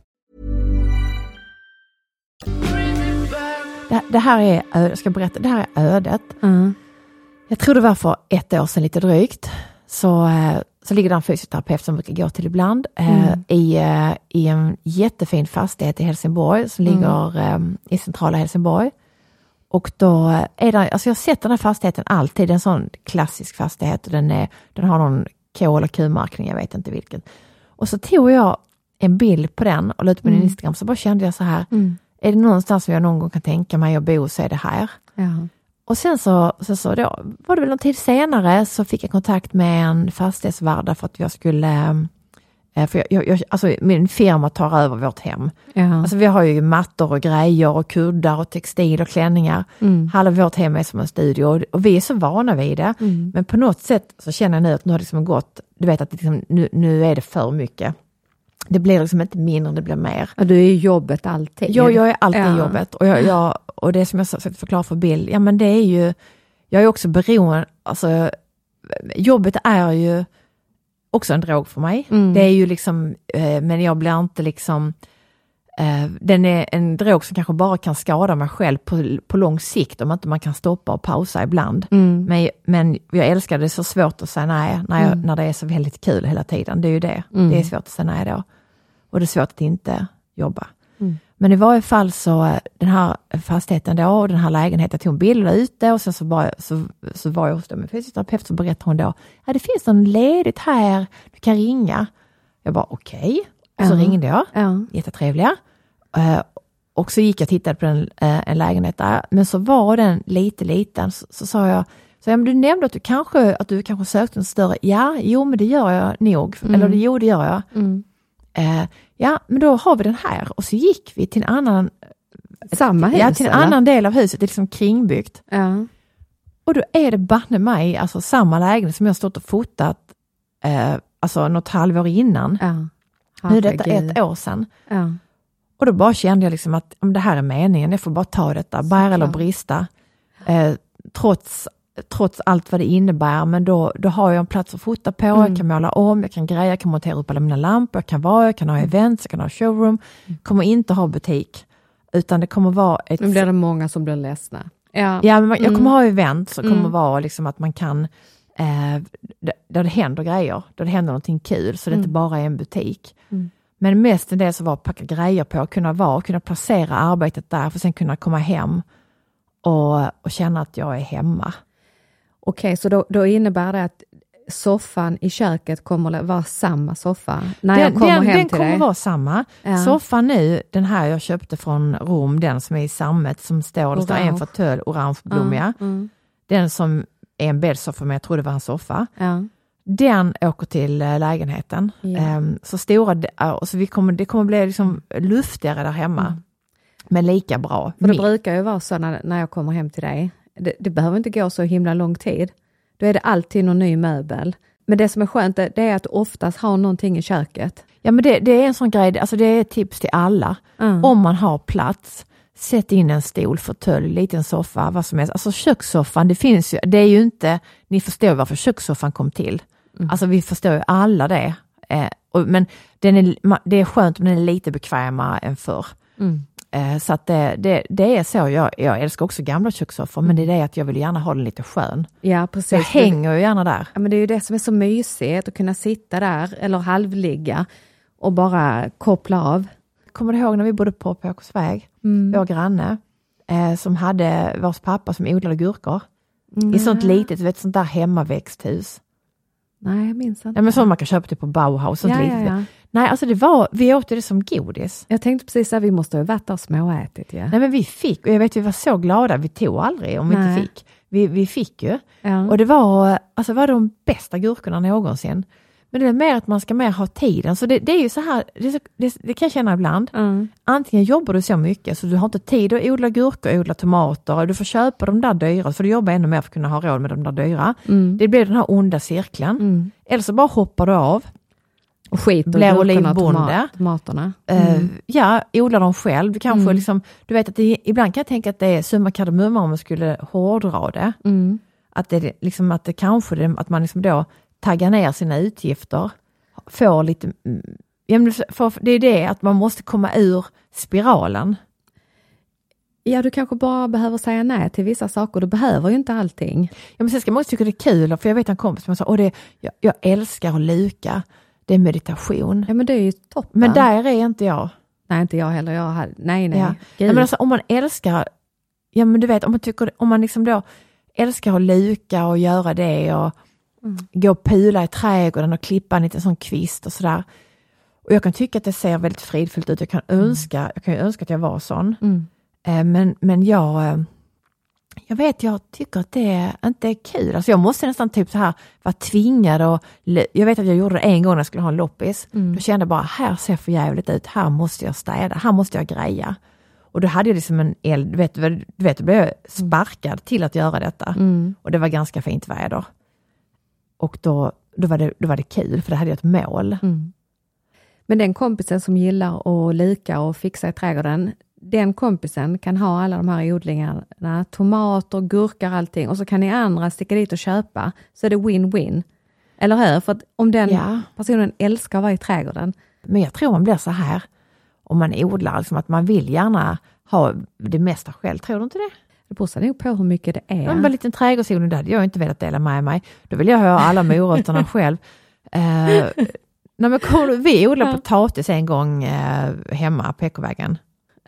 Det, det här är, jag ska berätta, det här är ödet. Mm. Jag tror det var för ett år sedan lite drygt. Så, eh, så ligger det en fysioterapeut som brukar gå till ibland eh, Mm. i, eh, i en jättefin fastighet i Helsingborg som Mm. ligger i centrala Helsingborg. Och då är det, alltså jag har sett den här fastigheten alltid, en sån klassisk fastighet och den, är, den har någon K eller Q-märkning, jag vet inte vilken. Och så tog jag en bild på den och la ut på min Instagram, så bara kände jag så här, Mm. Är det någonstans som jag någon gång kan tänka mig att bo så är det här. Ja. Och sen så, så, så då, var det väl någon tid senare så fick jag kontakt med en fastighetsvärd för att jag skulle eh, för jag, jag, jag, alltså min firma tar över vårt hem. Ja. Alltså vi har ju mattor och grejer och kuddar och textil och klänningar. Mm. Halva vårt hem är som en studio och, och vi är så vana vid det. Mm. Men på något sätt så känner jag nu att nu har det liksom gått, du vet att liksom, nu, nu är det för mycket. Det blir liksom inte mindre, det blir mer. Och du är i jobbet alltid. Jag, jag är alltid Ja. i jobbet och, jag, jag, och det som jag försökte förklara för Bill, ja men det är ju, jag är också beroende, alltså jobbet är ju också en drog för mig. Mm. Det är ju liksom, eh, men jag blir inte liksom, den är en drog som kanske bara kan skada mig själv på, på lång sikt om inte man kan stoppa och pausa ibland. Mm. Men, men jag älskar det, det är så svårt att säga nej när, jag, när det är så väldigt kul hela tiden. Det är ju det. Mm. Det är svårt att säga nej då. och det är svårt att inte jobba. Mm. Men i varje fall så, eh, den här fastigheten då, och den här lägenheten, tog hon bilder ute och sen så, bara, så, så var jag hos dem, en fysioterapeut, så berättade hon då, ja det finns någon ledigt här, du kan ringa. Jag bara okej, och så Ja. ringde jag, Ja. jättetrevliga. Eh, och så gick jag och tittade på en, eh, en lägenhet där, men så var den lite liten, så, så sa jag, så jag, men du nämnde att du kanske, att du kanske sökte en större, ja, jo men det gör jag nog, eller det, jo det gör jag. Mm. Eh, ja, men då har vi den här och så gick vi till en annan, Samma hus? ja, till en eller? annan del av huset, det är liksom kringbyggt. Ja. Och då är det banne mig alltså samma lägenhet som jag stått och fotat eh, alltså något halvår innan. Ja. Nu är detta ett år sedan. Ja. Och då bara kände jag liksom att om det här är meningen, jag får bara ta detta, bära eller brista. Eh, trots, trots allt vad det innebär, men då, då har jag en plats att fota på, Mm. jag kan måla om, jag kan greja, jag kan montera upp alla mina lampor, jag kan vara, jag kan ha Mm. events, jag kan ha showroom. Kommer inte ha butik, utan det kommer vara ett... Nu blir det många som blir ledsna. Ja. Ja, men jag Mm. kommer ha event som kommer Mm. vara liksom att man kan, eh, d- där det händer grejer, där det händer någonting kul, så det inte bara är en butik. Mm. Men var att packa grejer på, kunna vara, kunna placera arbetet där, för sen kunna komma hem och, och känna att jag är hemma. Okej, så då, då innebär det att soffan i köket kommer att vara samma soffa när jag den kommer den, hem den till kommer dig? vara samma. Ja. Soffan nu, den här jag köpte från Rom, den som är i sammet, som står, det står en Orange. fåtölj, orangeblommiga. Ja, mm. Den som en bäddsoffa, men jag trodde det var en soffa. ja. Den åker till eh, lägenheten. Ja. Ehm, så stora, så vi kommer, det kommer bli liksom luftigare där hemma. Mm. Men lika bra. För det brukar ju vara så när, när jag kommer hem till dig. Det, det behöver inte gå så himla lång tid. Då är det alltid någon ny möbel. Men det som är skönt det, det är att du oftast har någonting i köket. Ja men det, det är en sån grej, alltså det är ett tips till alla. Mm. Om man har plats, sätt in en stol, fåtölj, liten soffa, vad som helst. Alltså kökssoffan, det finns ju, det är ju inte, ni förstår varför kökssoffan kom till. Mm. Alltså vi förstår ju alla det. Eh, och, men den är, det är skönt om den är lite bekvämare än förr. Mm. Eh, så att det, det, det är så, jag, jag älskar också gamla kökssoffor, men det är det att jag vill gärna ha den lite skön. Ja, Så precis. jag hänger ju gärna där. Ja, men det är ju det som är så mysigt, att kunna sitta där eller halvligga och bara koppla av. Kommer du ihåg när vi bodde på, på Åkersväg? Mm. Vår granne eh, som hade vars pappa som odlade gurkor. I sånt litet, vet sånt där hemmaväxthus. Nej, jag minns inte. Nej men sånt man kan köpa typ på Bauhaus. Sånt ja, litet. ja, ja. Nej alltså det var, vi åt det som godis. Jag tänkte precis att vi måste ha varit där småätit. Ja. Nej men vi fick, och jag vet vi var så glada, vi tog aldrig om vi Nej. inte fick. Vi, vi fick ju. Ja. Och det var, alltså var de bästa gurkorna någonsin. Men det är mer att man ska mer ha tiden. Så det, det är ju så här, det, det, det kan jag känna ibland. Mm. Antingen jobbar du så mycket så du har inte tid att odla gurkor, odla tomater, och du får köpa de där dyra, för du jobbar ännu mer för att kunna ha råd med de där dyra. Mm. Det blir den här onda cirkeln. Mm. Eller så bara hoppar du av. Och skit och Blir olivbonde. tomat, tomaterna. Eh, Mm. ja, odla dem själv. Du kanske Mm. liksom, du vet att det, ibland kan jag tänka att det är summa kardemumma om man skulle hårdra det. Mm. Att det, liksom, att det kanske, att man liksom då taggar ner sina utgifter, får lite, mm, ja, men för, det är det att man måste komma ur spiralen. Ja, du kanske bara behöver säga nej till vissa saker. Du behöver ju inte allting. Ja, men sen ska man också tycka det är kul, för jag vet en kompis som sa, och det, jag, jag älskar att luka, det är meditation. Ja, men det är ju toppen. Men där är inte jag. Nej, inte jag heller. Jag hade, nej, nej. Ja. Nej, men alltså, om man älskar, ja men du vet om man tycker, om man liksom då älskar att luka och göra det och Mm. gå och pula i trädgården och klippa en liten sån kvist och sådär. Och jag kan tycka att det ser väldigt fridfullt ut. Jag kan önska, jag kan ju önska att jag var sån. Mm. Eh, men, men jag, eh, jag vet, jag tycker att det inte är kul. Alltså jag måste nästan typ så här vara tvingad och jag vet att jag gjorde det en gång när jag skulle ha en loppis. Mm. Då kände jag bara, här ser för jävligt ut, här måste jag städa, här måste jag greja. Och då hade jag liksom en eld, du vet, du vet, då blev jag sparkad till att göra detta. Mm. Och det var ganska fint väder. Och då, då, var det, då var det kul, för då hade jag ett mål. Mm. Men den kompisen som gillar att lika och fixa i trädgården, den kompisen kan ha alla de här odlingarna, tomater, gurkor, allting och så kan ni andra sticka dit och köpa, så är det win-win. Eller hur? För att om den Ja. personen älskar att vara i trädgården, Men jag tror man blir så här, om man odlar, liksom att man vill gärna ha det mesta själv. Tror du inte det? Det beror nog på hur mycket det är. Ja. En liten trädgårdsodling, det hade jag inte velat dela med mig. Då vill jag ha alla morötterna själv. Eh, Nej, men vi odlade potatis en gång eh, hemma på Ekovägen.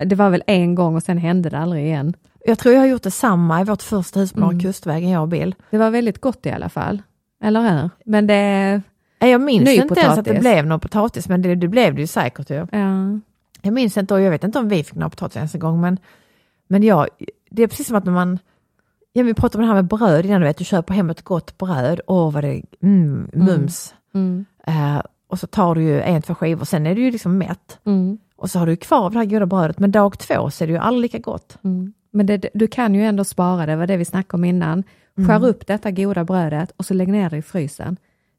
Det var väl en gång och sen hände det aldrig igen. Jag tror jag har gjort detsamma i vårt första hus på Norra Mm. Kustvägen, jag och Bill. Det var väldigt gott i alla fall. Eller hur? Men det... Jag minns Ny inte ens att det potatis. blev någon potatis, men det, det blev det ju säkert. Ju. Ja. Jag minns inte, och jag vet inte om vi fick någon potatis ens en gång, men, men jag, det är precis som att när man, ja, vi pratade om det här med bröd innan, du vet, du köper hem ett gott bröd, åh vad det mm, mums. Mm. Eh, och så tar du ju en, två skivor, sen är du ju liksom mätt. Mm. Och så har du kvar det här goda brödet, men dag två så är det ju aldrig lika gott. Mm. Men det, du kan ju ändå spara det, var det vi snackade om innan. Skär upp detta goda brödet och så lägg ner det i frysen.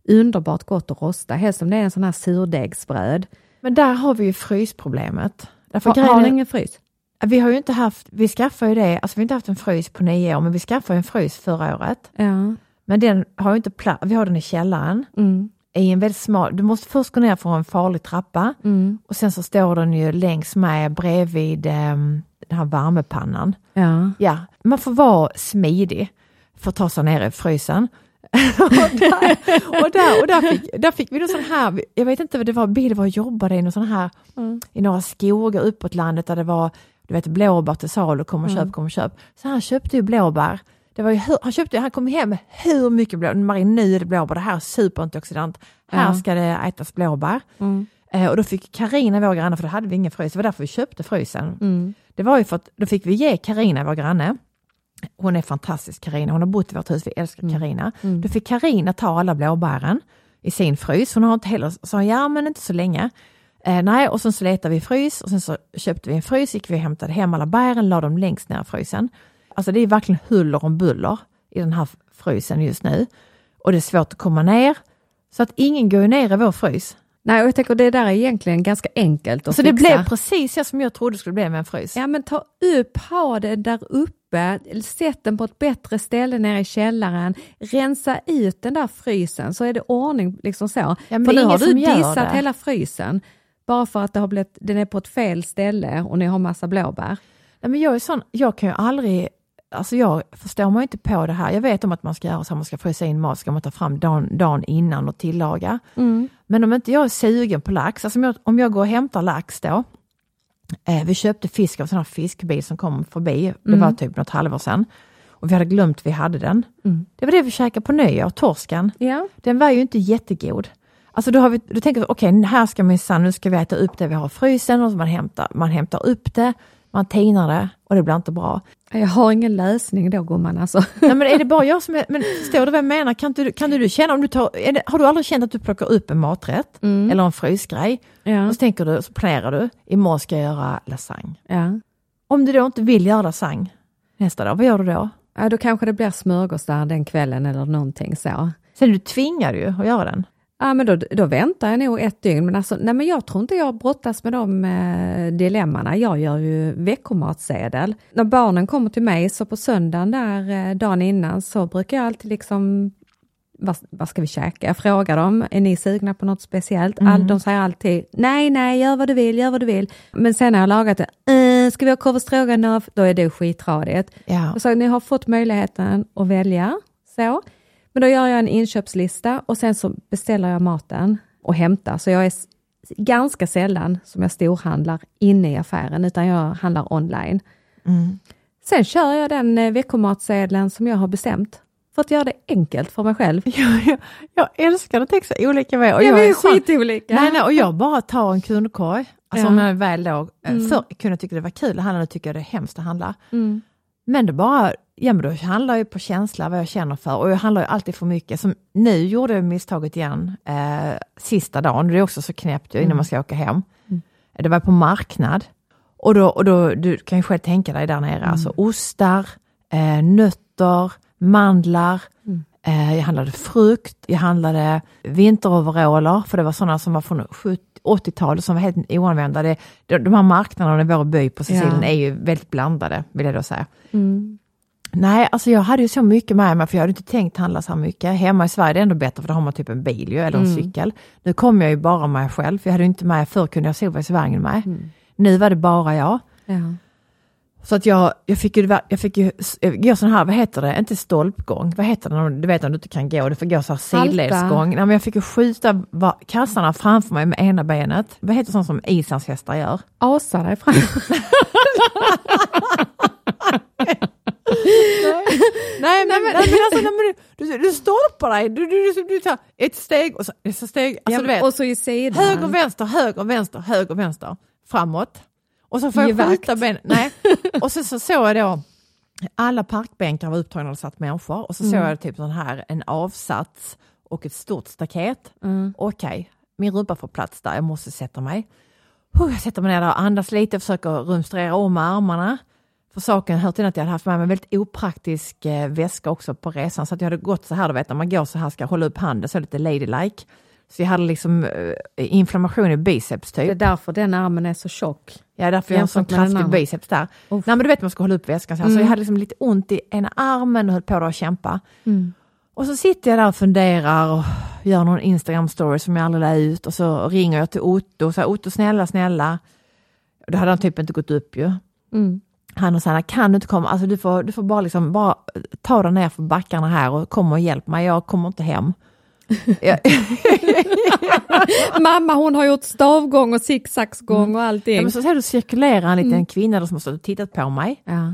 Underbart gott att rosta, helst om det är en sån här surdegsbröd. Men där har vi ju frysproblemet. Därför Har, har ni ingen frys? Vi har ju inte haft, vi skaffade ju det, alltså vi har inte haft en frys på nio år, men vi skaffade en frys förra året. Ja. Men den har ju inte plats, vi har den i källaren, Mm. i en väldigt smal, du måste först gå ner för en farlig trappa Mm. och sen så står den ju längs med bredvid ehm, den här värmepannan. Ja. Ja, man får vara smidig för att ta sig ner i frysen. och där, och där, och där, fick, där fick vi då sån här, jag vet inte vad det var, Bill var och jobbade i någon sån här, Mm. i några skogar uppåt landet där det var du vet, blåbär till salu, kom och köp, Mm. kom och köp. Så han köpte ju blåbär. Det var ju han, köpte, han kom hem hur mycket blåbär, det blåbär, det här är superantioxidant, här ska det ätas blåbär. Mm. Eh, och då fick Karina vår granne, för då hade vi ingen frys, det var därför vi köpte frysen. Mm. Det var ju för att då fick vi ge Karina vår granne, hon är fantastisk Karina, hon har bott i vårt hus, vi älskar Karina. Mm. Då fick Karina ta alla blåbären i sin frys, hon har inte heller, sa ja men inte så länge. Eh, nej, och sen så letade vi frys och sen så köpte vi en frys, gick vi och hämtade hem alla bären, la dem längst ner i frysen. Alltså det är verkligen huller om buller i den här frysen just nu. Och det är svårt att komma ner, så att ingen går ner i vår frys. Nej, och jag tänker det där är egentligen ganska enkelt att Så det fixa. blev precis så som jag trodde det skulle bli med en frys. Ja men ta upp, ha det där uppe, sätt den på ett bättre ställe nere i källaren, rensa ut den där frysen så är det ordning liksom så. Ja, men för det nu har du dissat det. hela frysen bara för att det har blivit, den är på ett fel ställe och ni har massa blåbär. Nej, men jag är sån, jag kan ju aldrig, alltså jag förstår mig inte på det här. Jag vet om att man ska göra så, man ska frysa in mat, ska man ta fram dagen, dagen innan och tillaga. Men om inte jag är sugen på lax, alltså om jag, om jag går och hämtar lax då, eh, vi köpte fisk av en sån här fiskbil som kom förbi, det var typ något halvår sedan, och vi hade glömt vi hade den. Det var det vi käkade på nyår, torsken. Ja. Den var ju inte jättegod. Alltså då, har vi, då tänker vi, okej, här ska minsann, nu ska vi äta upp det vi har i frysen och man hämtar, man hämtar upp det, man tinar det och det blir inte bra. Jag har ingen lösning då gumman alltså. Nej, men är det bara jag som är, men förstår du vad jag menar? Kan du, kan du känna, om du tar, det, har du aldrig känt att du plockar upp en maträtt eller en frysgrej Ja. och så tänker du, så planerar du, imorgon ska jag göra lasagne. Ja. Om du då inte vill göra lasagne nästa dag, vad gör du då? ja, då kanske det blir smörgås där den kvällen eller någonting så. Sen du tvingad ju att göra den. Ja, men då, då väntar jag nog ett dygn. Men, alltså, nej, men jag tror inte jag brottas med de eh, dilemmana. Jag gör ju veckomatsedel. När barnen kommer till mig, så på söndagen där eh, dagen innan, så brukar jag alltid liksom vad, vad ska vi käka? Jag frågar dem, är ni sugna på något speciellt? All, de säger alltid, nej, nej, gör vad du vill, gör vad du vill. Men sen när jag lagat det, eh, ska vi ha korv stroganoff? Då är det skitradigt. Ja. Och så ni har fått möjligheten att välja. Så. Men då gör jag en inköpslista och sen så beställer jag maten och hämtar. Så jag är ganska sällan som jag storhandlar inne i affären, utan jag handlar online. Sen kör jag den eh, veckomatsedeln som jag har bestämt. För att göra det enkelt för mig själv. Jag, jag, jag älskar att tänka så olika vägar. Och Ja, jag vi är skitolika. Nej, nej, och jag bara tar en kundkorg. Alltså Ja. om jag väl då, Mm. förr kunde jag tycka det var kul att handla, nu tycker jag det är hemskt att handla. Mm. Men det bara, ja men då handlar jag på känsla vad jag känner för och jag handlar ju alltid för mycket. Som nu gjorde jag misstaget igen, eh, sista dagen, det är också så knäppt ju innan man ska åka hem. Det var på marknad. Och då, och då, du kan ju själv tänka dig där nere, alltså ostar, eh, nötter, mandlar, eh, jag handlade frukt, jag handlade vinteroveraller, för det var sådana som var från 70 80-talet som var helt oanvända. Det, de, de här marknaderna i vår by på Sicilien Ja. är ju väldigt blandade, vill jag då säga. Mm. Nej, alltså jag hade ju så mycket med mig, för jag hade inte tänkt handla så här mycket. Hemma i Sverige är det ändå bättre, för då har man typ en bil ju, eller en Mm. cykel. Nu kom jag ju bara med mig själv, för jag hade inte med, förr kunde jag Svangen med. Mm. Nu var det bara jag. Ja. Så att jag, jag fick ju, jag fick ju gå sån här, vad heter det, inte stolpgång, vad heter det, du vet när du inte kan gå, du får gå så här sidledsgång. Nej, men jag fick ju skjuta kassarna framför mig med ena benet. Vad heter sånt som islandshästar gör? Asa dig fram. Nej men, nej, men, alltså, nej, men du, du, stolpar dig, du, du, du, du tar ett steg och så nästa steg. Alltså, du vet, och så sidan. höger, vänster, höger, vänster, höger, vänster, framåt. Och så får jag skjuta ben. Nej. Och så, så såg jag då, alla parkbänkar var upptagna och satt människor. Och så såg jag typ sån här, en avsats och ett stort staket. Okej, min rumpa får plats där, jag måste sätta mig. Jag sätter mig ner där och andas lite, försöker rumstrera om armarna. För saken hör till att jag hade haft med mig en väldigt opraktisk eh, väska också på resan. Så att jag hade gått så här, du vet när man går så här ska hålla upp handen så lite ladylike. Så jag hade liksom eh, inflammation i biceps typ. Det är därför den armen är så tjock. Ja, därför jag har en sån kraftig biceps där. Uff. Nej, men du vet man ska hålla upp väskan så här. Så jag hade liksom lite ont i ena armen och höll på och kämpa. Och så sitter jag där och funderar och gör någon Instagram story som jag aldrig la ut och så ringer jag till Otto och säger Otto snälla, snälla. Då hade han typ inte gått upp ju. Mm. Han och Sanna, kan du inte komma? Alltså du får, du får bara liksom bara ta dig ner för backarna här och kom och hjälp mig. Jag kommer inte hem. Mamma hon har gjort stavgång och zigzagsgång och allting. ja, men så ser du cirkulera en liten kvinna där som har stått och tittat på mig. Ja.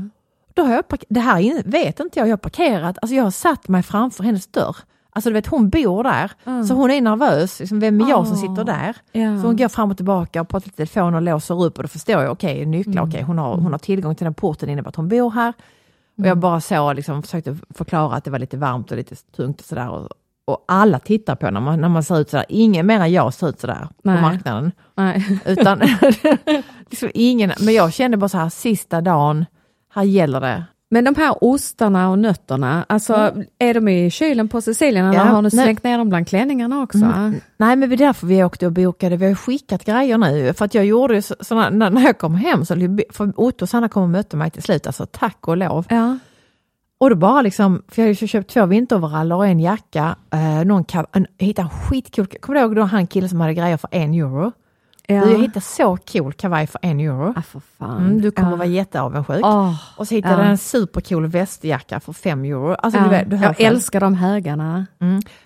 Då har jag, det här vet inte jag, jag har parkerat, alltså jag har satt mig framför hennes dörr. Alltså du vet hon bor där, så hon är nervös, liksom, vem är jag som sitter där? Ja. Så hon går fram och tillbaka och pratar i telefon och låser upp och då förstår jag, okej nycklar, okej hon, har, hon har tillgång till den porten innebär att hon bor här. Och jag bara så liksom försökte förklara att det var lite varmt och lite tungt och sådär. Och, och alla tittar på när man, när man ser ut sådär, ingen mer än jag ser ut sådär på Nej. marknaden. Nej. Utan liksom ingen, men jag kände bara så här sista dagen, här gäller det. Men de här ostarna och nötterna, alltså är de i kylen på Sicilien eller Ja, har du nej. slängt ner dem bland klänningarna också? Nej men det är därför vi åkte och bokade, vi har skickat grejer nu. För att jag gjorde ju så, såna, när, jag kom hem, så, för Otto och Sanna kom och mötte mig till slut, alltså tack och lov. Ja. Och då bara liksom, för jag hade ju köpt två vinteroveraller och en jacka, eh, någon kav, en, hittade en skitkul, kommer du ihåg då han killen som hade grejer för en euro? Ja. Du, jag hittade så cool kavaj för en euro. Ah, för fan. Mm, du kommer ja. vara jätteavundsjuk. Åh, Och så hittade ja. jag en supercool västjacka för fem euro. Alltså, ja. du vet, du jag älskar de högarna.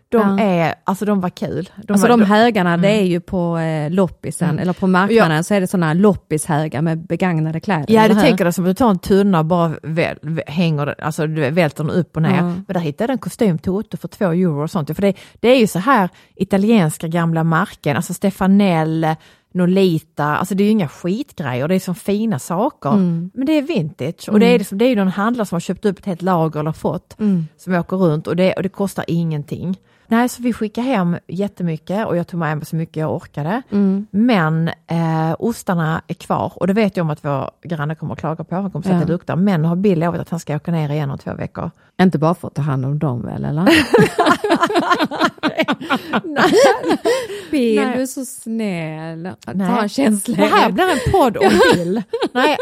De Ja. är, alltså de var kul. De alltså var, de högarna, det är ju på eh, loppisen, Mm. eller på marknaden så är det sådana loppishögar med begagnade kläder. Ja, du tänker det som att du tar en tunna och bara väl, vä- hänger, alltså du välter den upp och ner. Ja. Men där hittade jag en kostym till Otto för två euro och sånt. För det, det är ju så här italienska gamla märken, alltså Stefanel, Nolita, alltså det är ju inga skitgrejer, det är som fina saker. Mm. Men det är vintage och det är, liksom, det är ju någon handlare som har köpt upp ett helt lager eller fått, Mm. som åker runt och det, och det kostar ingenting. Nej, så vi skickade hem jättemycket och jag tog med mig så mycket jag orkade. Mm. Men eh, ostarna är kvar och det vet jag om att vår granne kommer att klaga på. Han kommer säga Ja. att det luktar. Men nu har Bill lovat att han ska åka ner igen om två veckor. Inte bara för att ta hand om dem väl, eller? Bill, Nej. du är så snäll. Nej. Ta en känsla. Det här blir en podd om Bill. Nej,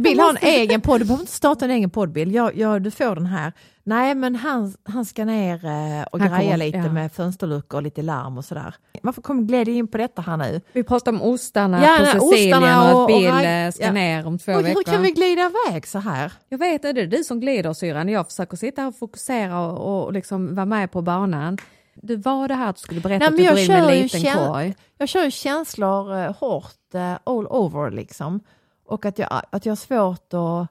Bill har en egen podd. Du behöver inte starta en egen podd Bill. Jag, jag, du får den här. Nej men han, han ska ner eh, och Han greja lite ja. med fönsterluckor och lite larm och sådär. Varför kom gled in på detta här nu? Vi pratar om ostarna Ja, på Sicilien och och- att Bill och- eh, ska ja. ner om två Oj, veckor. hur kan vi glida iväg så här? Jag vet, är det du som glider syrran? Jag försöker sitta här och fokusera och, och liksom vara med på banan. Det var det här att du skulle berätta Nej, att du går in med kör en liten korg. Jag kör ju känslor eh, hårt eh, all over liksom. Och att jag, att jag har svårt att,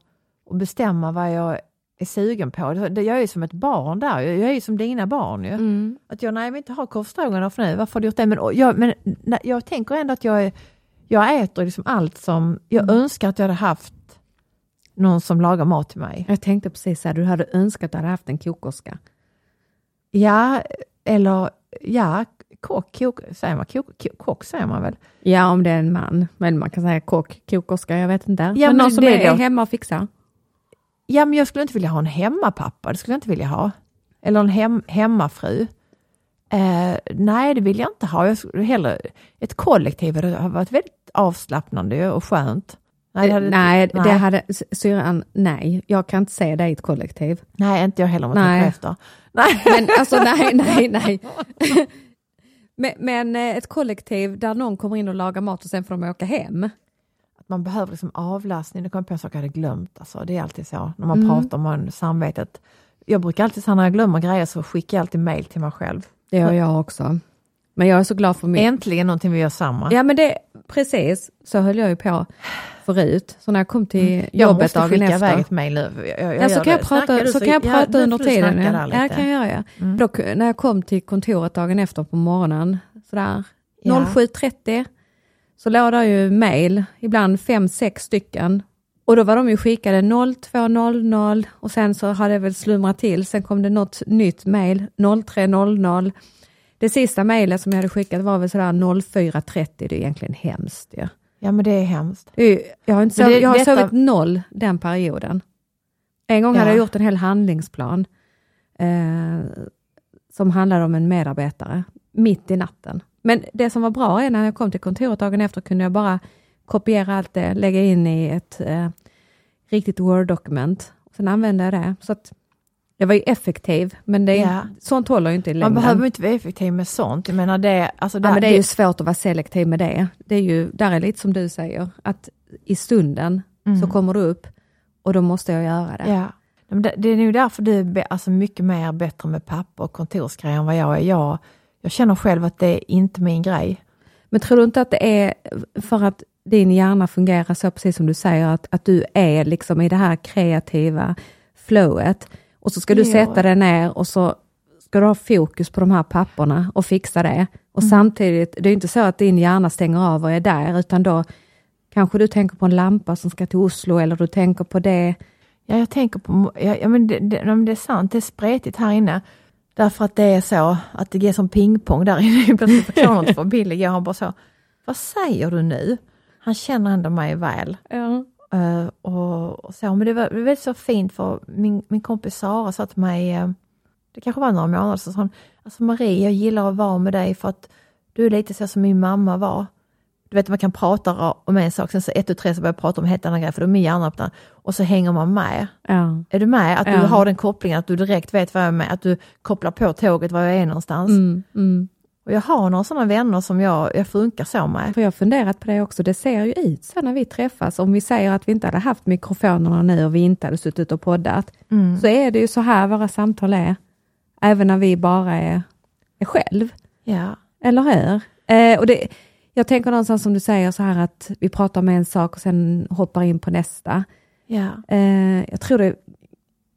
att bestämma vad jag är sugen på. Det, jag är ju som ett barn där, jag, är ju som dina barn ju. Mm. Att jag, nej jag vill inte ha korvstroganoff nu, varför har du gjort det? Men, jag, men nej, jag tänker ändå att jag, är, jag äter liksom allt som, jag Mm. önskar att jag hade haft någon som lagar mat till mig. Jag tänkte precis här, du hade önskat att du hade haft en kokerska. Ja, eller ja, kock, kok, säger man kock, kock säger man väl? Ja, om det är en man. Men man kan säga kock, kokerska, jag vet inte. Ja, men men någon som det är, är hemma och fixar. Ja, men jag skulle inte vilja ha en hemmapappa, det skulle jag inte vilja ha. Eller en hem, hemmafru. Eh, nej, det vill jag inte ha. Jag skulle hellre, ett kollektiv hade har varit väldigt avslappnande och skönt. Nej, det hade, nej, nej. det hade syrran, nej, jag kan inte se dig i ett kollektiv. nej, inte jag heller om jag efter. Nej. Men alltså nej, nej, nej. Men, men eh, ett kollektiv där någon kommer in och lagar mat och sen får de åka hem. Man behöver liksom avlastning. Det kom jag på en sak jag hade glömt. Alltså, det är alltid så när man Mm. pratar om samvetet. Jag brukar alltid säga när jag glömmer grejer så skickar jag alltid mail till mig själv. Det gör jag också. Men jag är så glad för min... Äntligen någonting vi gör samma. Ja men det, precis, så höll jag ju på förut. Så när jag kom till Mm. jag jobbet måste dagen skicka efter. iväg ett mail nu. Jag, jag, jag Ja, så kan jag prata, Snackar du så kan jag ja, prata nu under tiden. Ja, ja, kan jag göra. Mm. Då, när jag kom till kontoret dagen efter på morgonen, sådär Ja. 07.30, så låg där ju mail, ibland fem, sex stycken. Och då var de ju skickade 02.00 och sen så hade det väl slumrat till. Sen kom det något nytt mail 03.00. Det sista mejlet som jag hade skickat var väl sådär 04.30. Det är egentligen hemskt ju. Ja men det är hemskt. Jag har, inte Men sov, det- jag har detta- sovit noll den perioden. En gång Ja. hade jag gjort en hel handlingsplan eh, som handlade om en medarbetare mitt i natten. Men det som var bra är när jag kom till kontoret dagen efter kunde jag bara kopiera allt det, lägga in i ett eh, riktigt Word-dokument. Sen använde jag det. Så att jag var ju effektiv, men det är, Ja. sånt håller ju inte i Man längden. behöver inte vara effektiv med sånt. Jag menar det, alltså Ja, där, men det är ju svårt att vara selektiv med det. Det är ju, där är lite som du säger, att i stunden så kommer du upp och då måste jag göra det. Mm. Ja. Men det, är nog därför du är alltså mycket mer bättre med papper och kontorsgrejer än vad jag är. Jag, jag känner själv att det är inte min grej. Men tror du inte att det är för att din hjärna fungerar så, precis som du säger, att, att du är liksom i det här kreativa flowet och så ska du Jo. sätta dig ner och så ska du ha fokus på de här papperna och fixa det. Och samtidigt, det är inte så att din hjärna stänger av och är där, utan då kanske du tänker på en lampa som ska till Oslo eller du tänker på det. Ja, jag tänker på, ja, ja, men det, det, det är sant, det är spretigt här inne. Därför att det är så att det är som pingpong där inne. Plötsligt förklarar något för Billy. Jag har bara så, vad säger du nu? Han känner ändå mig väl. Ja. Eh, och, och så. Men det var, det var väldigt så fint för min, min kompis Sara sa till mig, eh, det kanske var några månader hon, alltså Marie jag gillar att vara med dig för att du är lite så som min mamma var. Du vet man kan prata om en sak, sen så ett och tre så börjar jag prata om en helt annan grej för då är min hjärna öppnar och så hänger man med. Ja. Är du med? Att du Ja. har den kopplingen, att du direkt vet vad jag är med, att du kopplar på tåget var jag är någonstans. Mm, mm. Och jag har några sådana vänner som jag, jag funkar så med. För jag har funderat på det också, det ser ju ut så när vi träffas, om vi säger att vi inte hade haft mikrofonerna nu och vi inte hade suttit och poddat, Mm. så är det ju så här våra samtal är, även när vi bara är, är själv, Ja. eller hur? Eh, och det, jag tänker någonstans som du säger så här att vi pratar om en sak och sen hoppar in på nästa. Ja. Eh, jag tror det,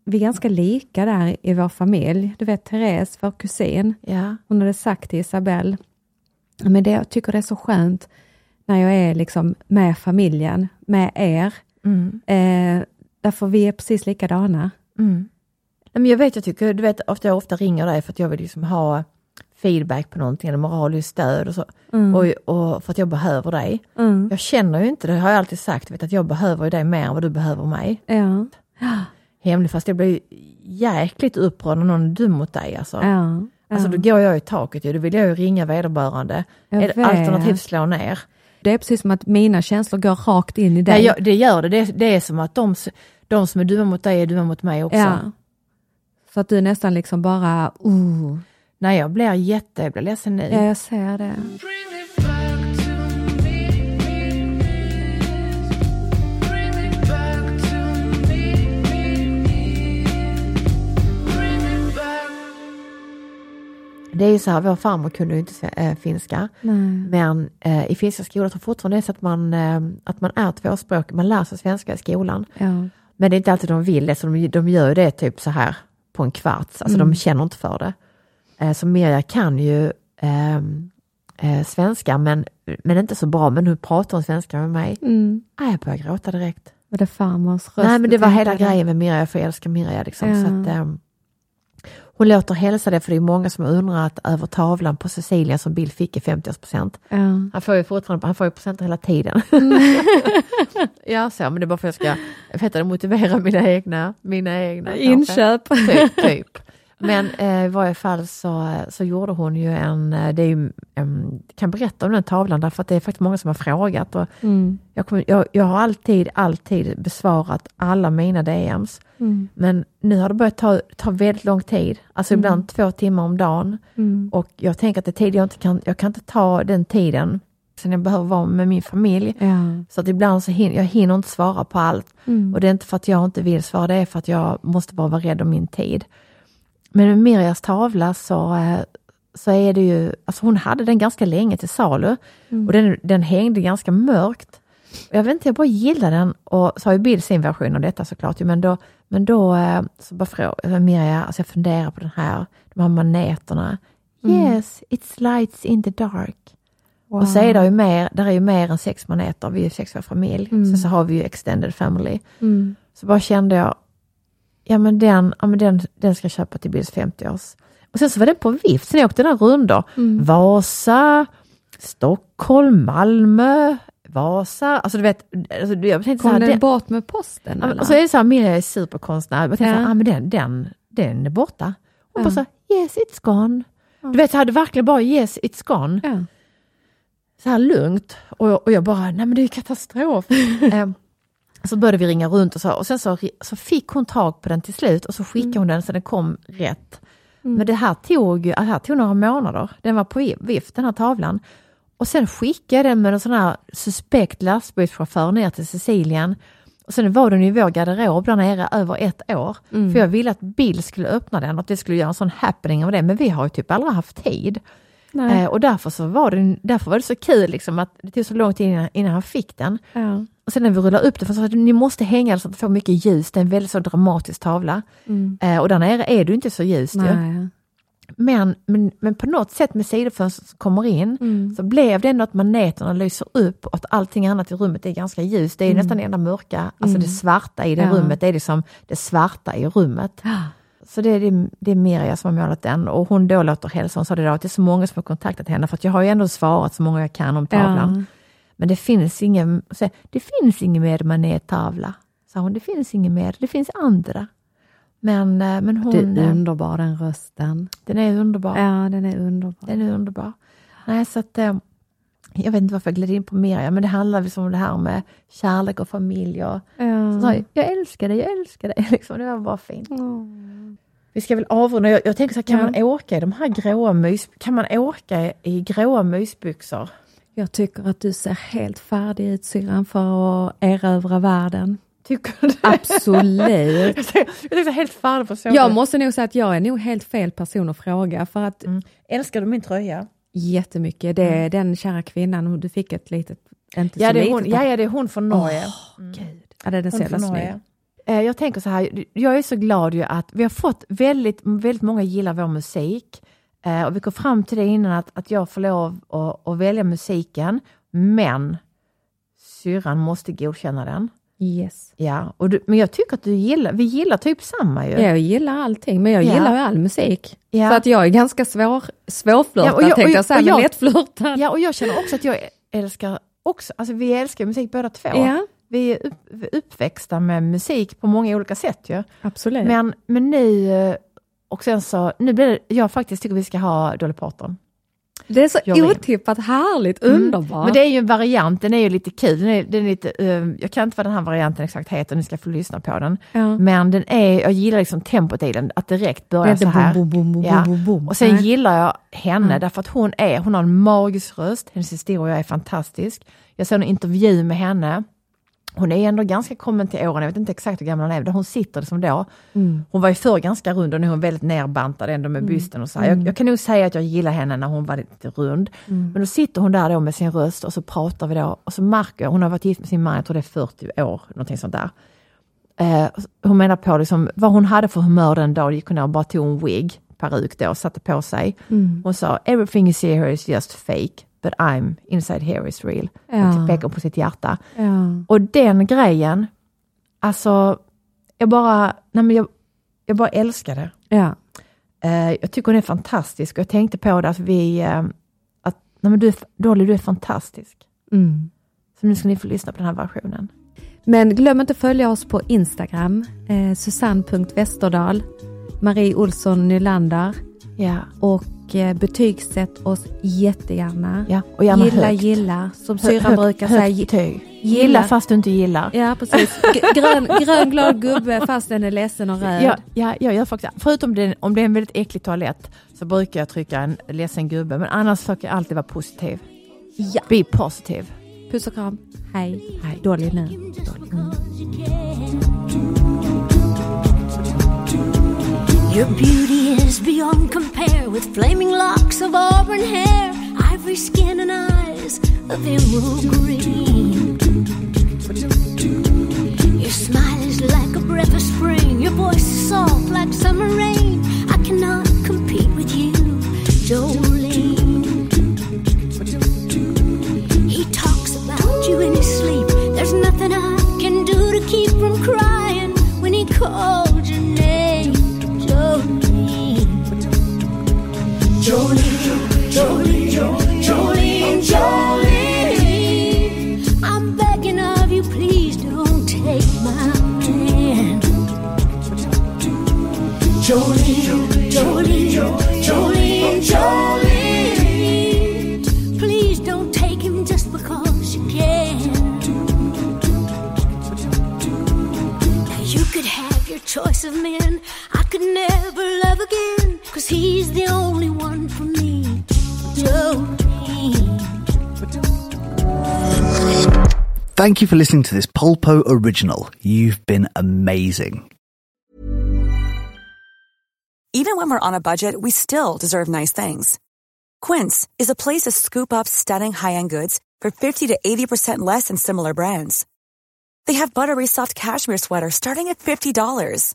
vi är ganska lika där i vår familj. Du vet Therese, vår kusin, Ja. hon hade sagt till Isabelle, men det, jag tycker det är så skönt när jag är liksom med familjen, med er, Mm. eh, därför vi är precis likadana. Mm. Men jag vet, jag tycker, du vet, ofta jag ofta ringer dig för att jag vill liksom ha feedback på någonting eller moraliskt stöd och så. Och, och för att jag behöver dig. Mm. Jag känner ju inte, det har jag alltid sagt, vet, att jag behöver dig mer än vad du behöver mig. Ja. Hemlig, fast jag blir jäkligt upprörd när någon är dum mot dig. Alltså. Ja. Alltså då går jag i taket ju, då vill jag ju ringa vederbörande. Eller. Alternativt slå ner. Det är precis som att mina känslor går rakt in i dig. Nej, jag, det gör det. det. Det är som att de, de som är dumma mot dig är dumma mot mig också. ja. Så att du nästan liksom bara, uh, Nej, jag blir jätte, jag blir ledsen nu. ja, jag ser det. Det är ju så här, vår farmor kunde ju inte äh, finska. Nej. Men eh, i finska skolor tror jag fortfarande det är så att man, eh, att man är tvåspråkig, man lär sig svenska i skolan. Ja. Men det är inte alltid de vill det, så de, de gör det typ så här på en kvarts, alltså Mm. de känner inte för det. Eh, så Mirja kan ju ehm, eh, svenska, men, men inte så bra, men nu pratar hon svenska med mig. Mm. Ah, jag börjar gråta direkt. Var det farmors röst? Nej men det var hela grejen med Mirja, för jag älskar Mirja liksom. Ja. Så att, ehm, hon låter hälsa det, för det är många som har undrat över tavlan på Cecilia som Bill fick i 50-årspresent. Ja. Han får ju fortfarande han får ju presenter hela tiden. ja, så, men det är bara för att jag ska jag vet inte, motivera mina egna, mina egna. Inköp. Typ, typ. Men eh, i varje fall så, så gjorde hon ju en, eh, det är ju, em, kan berätta om den tavlan därför att det är faktiskt många som har frågat. Och Mm. jag, kommer, jag, jag har alltid, alltid besvarat alla mina DMs. Mm. Men nu har det börjat ta, ta väldigt lång tid, alltså ibland två timmar om dagen. Mm. Och jag tänker att det är tid jag inte kan, jag kan inte ta den tiden sen jag behöver vara med min familj. Ja. Så att ibland så hinner jag hinner inte svara på allt. Mm. Och det är inte för att jag inte vill svara, det är för att jag måste bara vara rädd om min tid. Men med Mirjas tavla så, eh, så är det ju, alltså hon hade den ganska länge till salu Mm. och den, den hängde ganska mörkt. Jag vet inte, jag bara gillar den och så har ju Bill sin version av detta såklart. ju, Men då, men då eh, så bara frågade Mirja, alltså jag funderar på den här, de här maneterna. Yes, it's lights in the dark. Och så är det ju mer, där är ju mer än sex maneter, vi är sex i vår familj. Sen så har vi ju extended family. Mm. Så bara kände jag, ja men den, ja, men den, den ska jag köpa till Bills 50-års. Och sen så var den på vift, sen jag åkte den rundor. Mm. Vasa, Stockholm, Malmö, Vasa. Alltså du vet, alltså, jag tänkte så Kom här, den bort med posten? ja, och så är det så här, Mia är superkonstnär. Jag tänkte Ja. så här, ah, men den, den, den är borta. Hon Ja. bara så här, yes it's gone. Du vet, jag hade verkligen bara yes it's gone ja. så här lugnt. Och, jag- och jag bara, nej men det är ju katastrof. eh, så började vi ringa runt och så, och sen så, så fick hon tag på den till slut och så skickade hon den så den kom rätt. Men det här tog, det här tog några månader. Den var på vi- vift den här tavlan. Och sen skickade jag den med en sån här suspekt lastbilschaufför ner till Sicilien. Och sen var den i vår garderob där nere över ett år. För jag ville att Bill skulle öppna den och att det skulle göra en sån happening av det. Men vi har ju typ aldrig haft tid. Eh, och därför, så var det, därför var det så kul liksom, att det tog så lång tid innan, innan han fick den. Ja. Och sen när vi rullar upp det, för så att ni måste hänga så att det får mycket ljus, det är en väldigt så dramatisk tavla. Eh, och där nere är det ju inte så ljust ju. Nej. Men, men, men på något sätt med sidofönstret som kommer in, Mm. så blev det ändå att maneterna lyser upp och att allting annat i rummet är ganska ljust. Det är nästan det enda mörka, alltså det svarta i det Mm. Ja. rummet, det är liksom det svarta i rummet. Så det är, det, det är Mirja som har målat den och hon då låter hälsa, hon sa det då, att det är så många som har kontaktat henne, för att jag har ju ändå svarat så många jag kan om tavlan. Ja. Men det finns ingen, det finns ingen mer manettavla, sa hon. Det finns ingen mer, det finns andra. Men, eh, men hon, Det är eh, underbar den rösten. den är underbar. Ja, den är underbar. Den är underbar. Nej, så att, eh, jag vet inte varför jag gled in på Mirja, men det handlar liksom om det här med kärlek och familj. Och, Ja. så, jag, jag älskar dig, jag älskar dig. Liksom, det var bara fint. Vi ska väl avrunda. Jag, jag tänker så här, kan Ja. man åka i de här gråa mys... Kan man åka i gråa mysbyxor? Jag tycker att du ser helt färdig ut syrran för att erövra världen. Tycker du det? Absolut. Jag tänkte helt färdig på så Jag måste nog säga att jag är nog helt fel person att fråga för att Älskar du min tröja? Jättemycket, det är den kära kvinnan du fick ett litet, inte Ja så litet. hon, ja, ja, det är hon från Norge. Gud. Ja, den är så jävla snygg. Jag tänker så här, jag är så glad ju att vi har fått väldigt, väldigt många gillar vår musik. Eh, Och vi kom fram till det innan att, att jag får lov att, att välja musiken, men syrran måste godkänna den. Yes. Ja, och du, men jag tycker att du gillar, vi gillar typ samma ju. Jag gillar allting, men jag Ja. gillar ju all musik. Ja. Så att jag är ganska svår, svårflörtad Ja, och jag- och tänkte jag- jag säga, men lättflörtad. Ja, och jag känner också att jag älskar också, alltså vi älskar musik båda två. Ja. Vi är upp, uppväxta med musik på många olika sätt ju. Absolut. Men, men nu, eh, och sen så, nu blir det, jag faktiskt tycker vi ska ha Dolly Parton. Det är så otippat härligt, underbart. Men det är ju en variant, den är ju lite kul. Den är, den är lite, eh, jag kan inte vad den här varianten exakt heter, ni ska få lyssna på den. Ja. Men den är, jag gillar liksom tempot i den, att direkt börja så här. bom, bom, bom, Ja. Och sen gillar jag henne därför att hon är, hon har en magisk röst, hennes historia är fantastisk. Jag såg en intervju med henne. Hon är ändå ganska kommen till åren, jag vet inte exakt hur gammal hon är, hon sitter som då. Mm. Hon var ju förr ganska rund och nu är hon väldigt nerbantad ändå med bysten och så. Jag, jag kan nog säga att jag gillar henne när hon var lite rund. Mm. Men då sitter hon där då med sin röst och så pratar vi då och så märker jag, hon har varit gift med sin man, jag tror det är 40 år, någonting sånt där. Eh, hon menar på liksom, vad hon hade för humör den dagen, gick hon ner och bara tog en wig, peruk då, och satte på sig. Mm. Hon sa, everything you see here is just fake, but I'm inside here is real. Ja. Och pekar på sitt hjärta. Ja. Och den grejen, alltså, jag bara, nej men jag, jag bara älskar det. Ja. Eh, jag tycker hon är fantastisk och jag tänkte på det att vi, eh, att, nej men du, Dolly du är fantastisk. Mm. Så nu ska ni få lyssna på den här versionen. Men glöm inte att följa oss på Instagram, eh, susanne.westerdal, Marie Olsson Nylander Ja, och eh, betygsätt oss jättegärna. ja och gärna gilla, högt. gilla, som syrran högt- brukar högt säga. betyg. Gilla. Gilla fast du inte gillar. Ja, precis. Grön, grön glad gubbe fast den är ledsen och röd. Ja, ja, jag gör faktiskt Förutom det, om det är en väldigt äcklig toalett så brukar jag trycka en ledsen gubbe, men annars försöker jag alltid vara positiv. Ja. Be positive. Puss och kram. Hej. Hej. Dålig nu. Dålig. Mm. Your beauty is beyond compare with flaming locks of auburn hair, ivory skin and eyes of emerald green. Your smile is like a breath of spring, your voice is soft like summer rain. I cannot compete with you, Jolene. He talks about you in his sleep. There's nothing I can do to keep from crying when he called Jolene, Jolene, Jolene, Jolene. I'm begging of you, please don't take my man. Jolene, Jolene, Jolene, Jolene. Please don't take him just because you can. Now you could have your choice of men. I could never love again. Cause he's the only one for me. Jolene. Thank you for listening to this Polpo original. You've been amazing. Even when we're on a budget, we still deserve nice things. Quince is a place to scoop up stunning high-end goods for 50 to 80% less than similar brands. They have buttery soft cashmere sweaters starting at $50,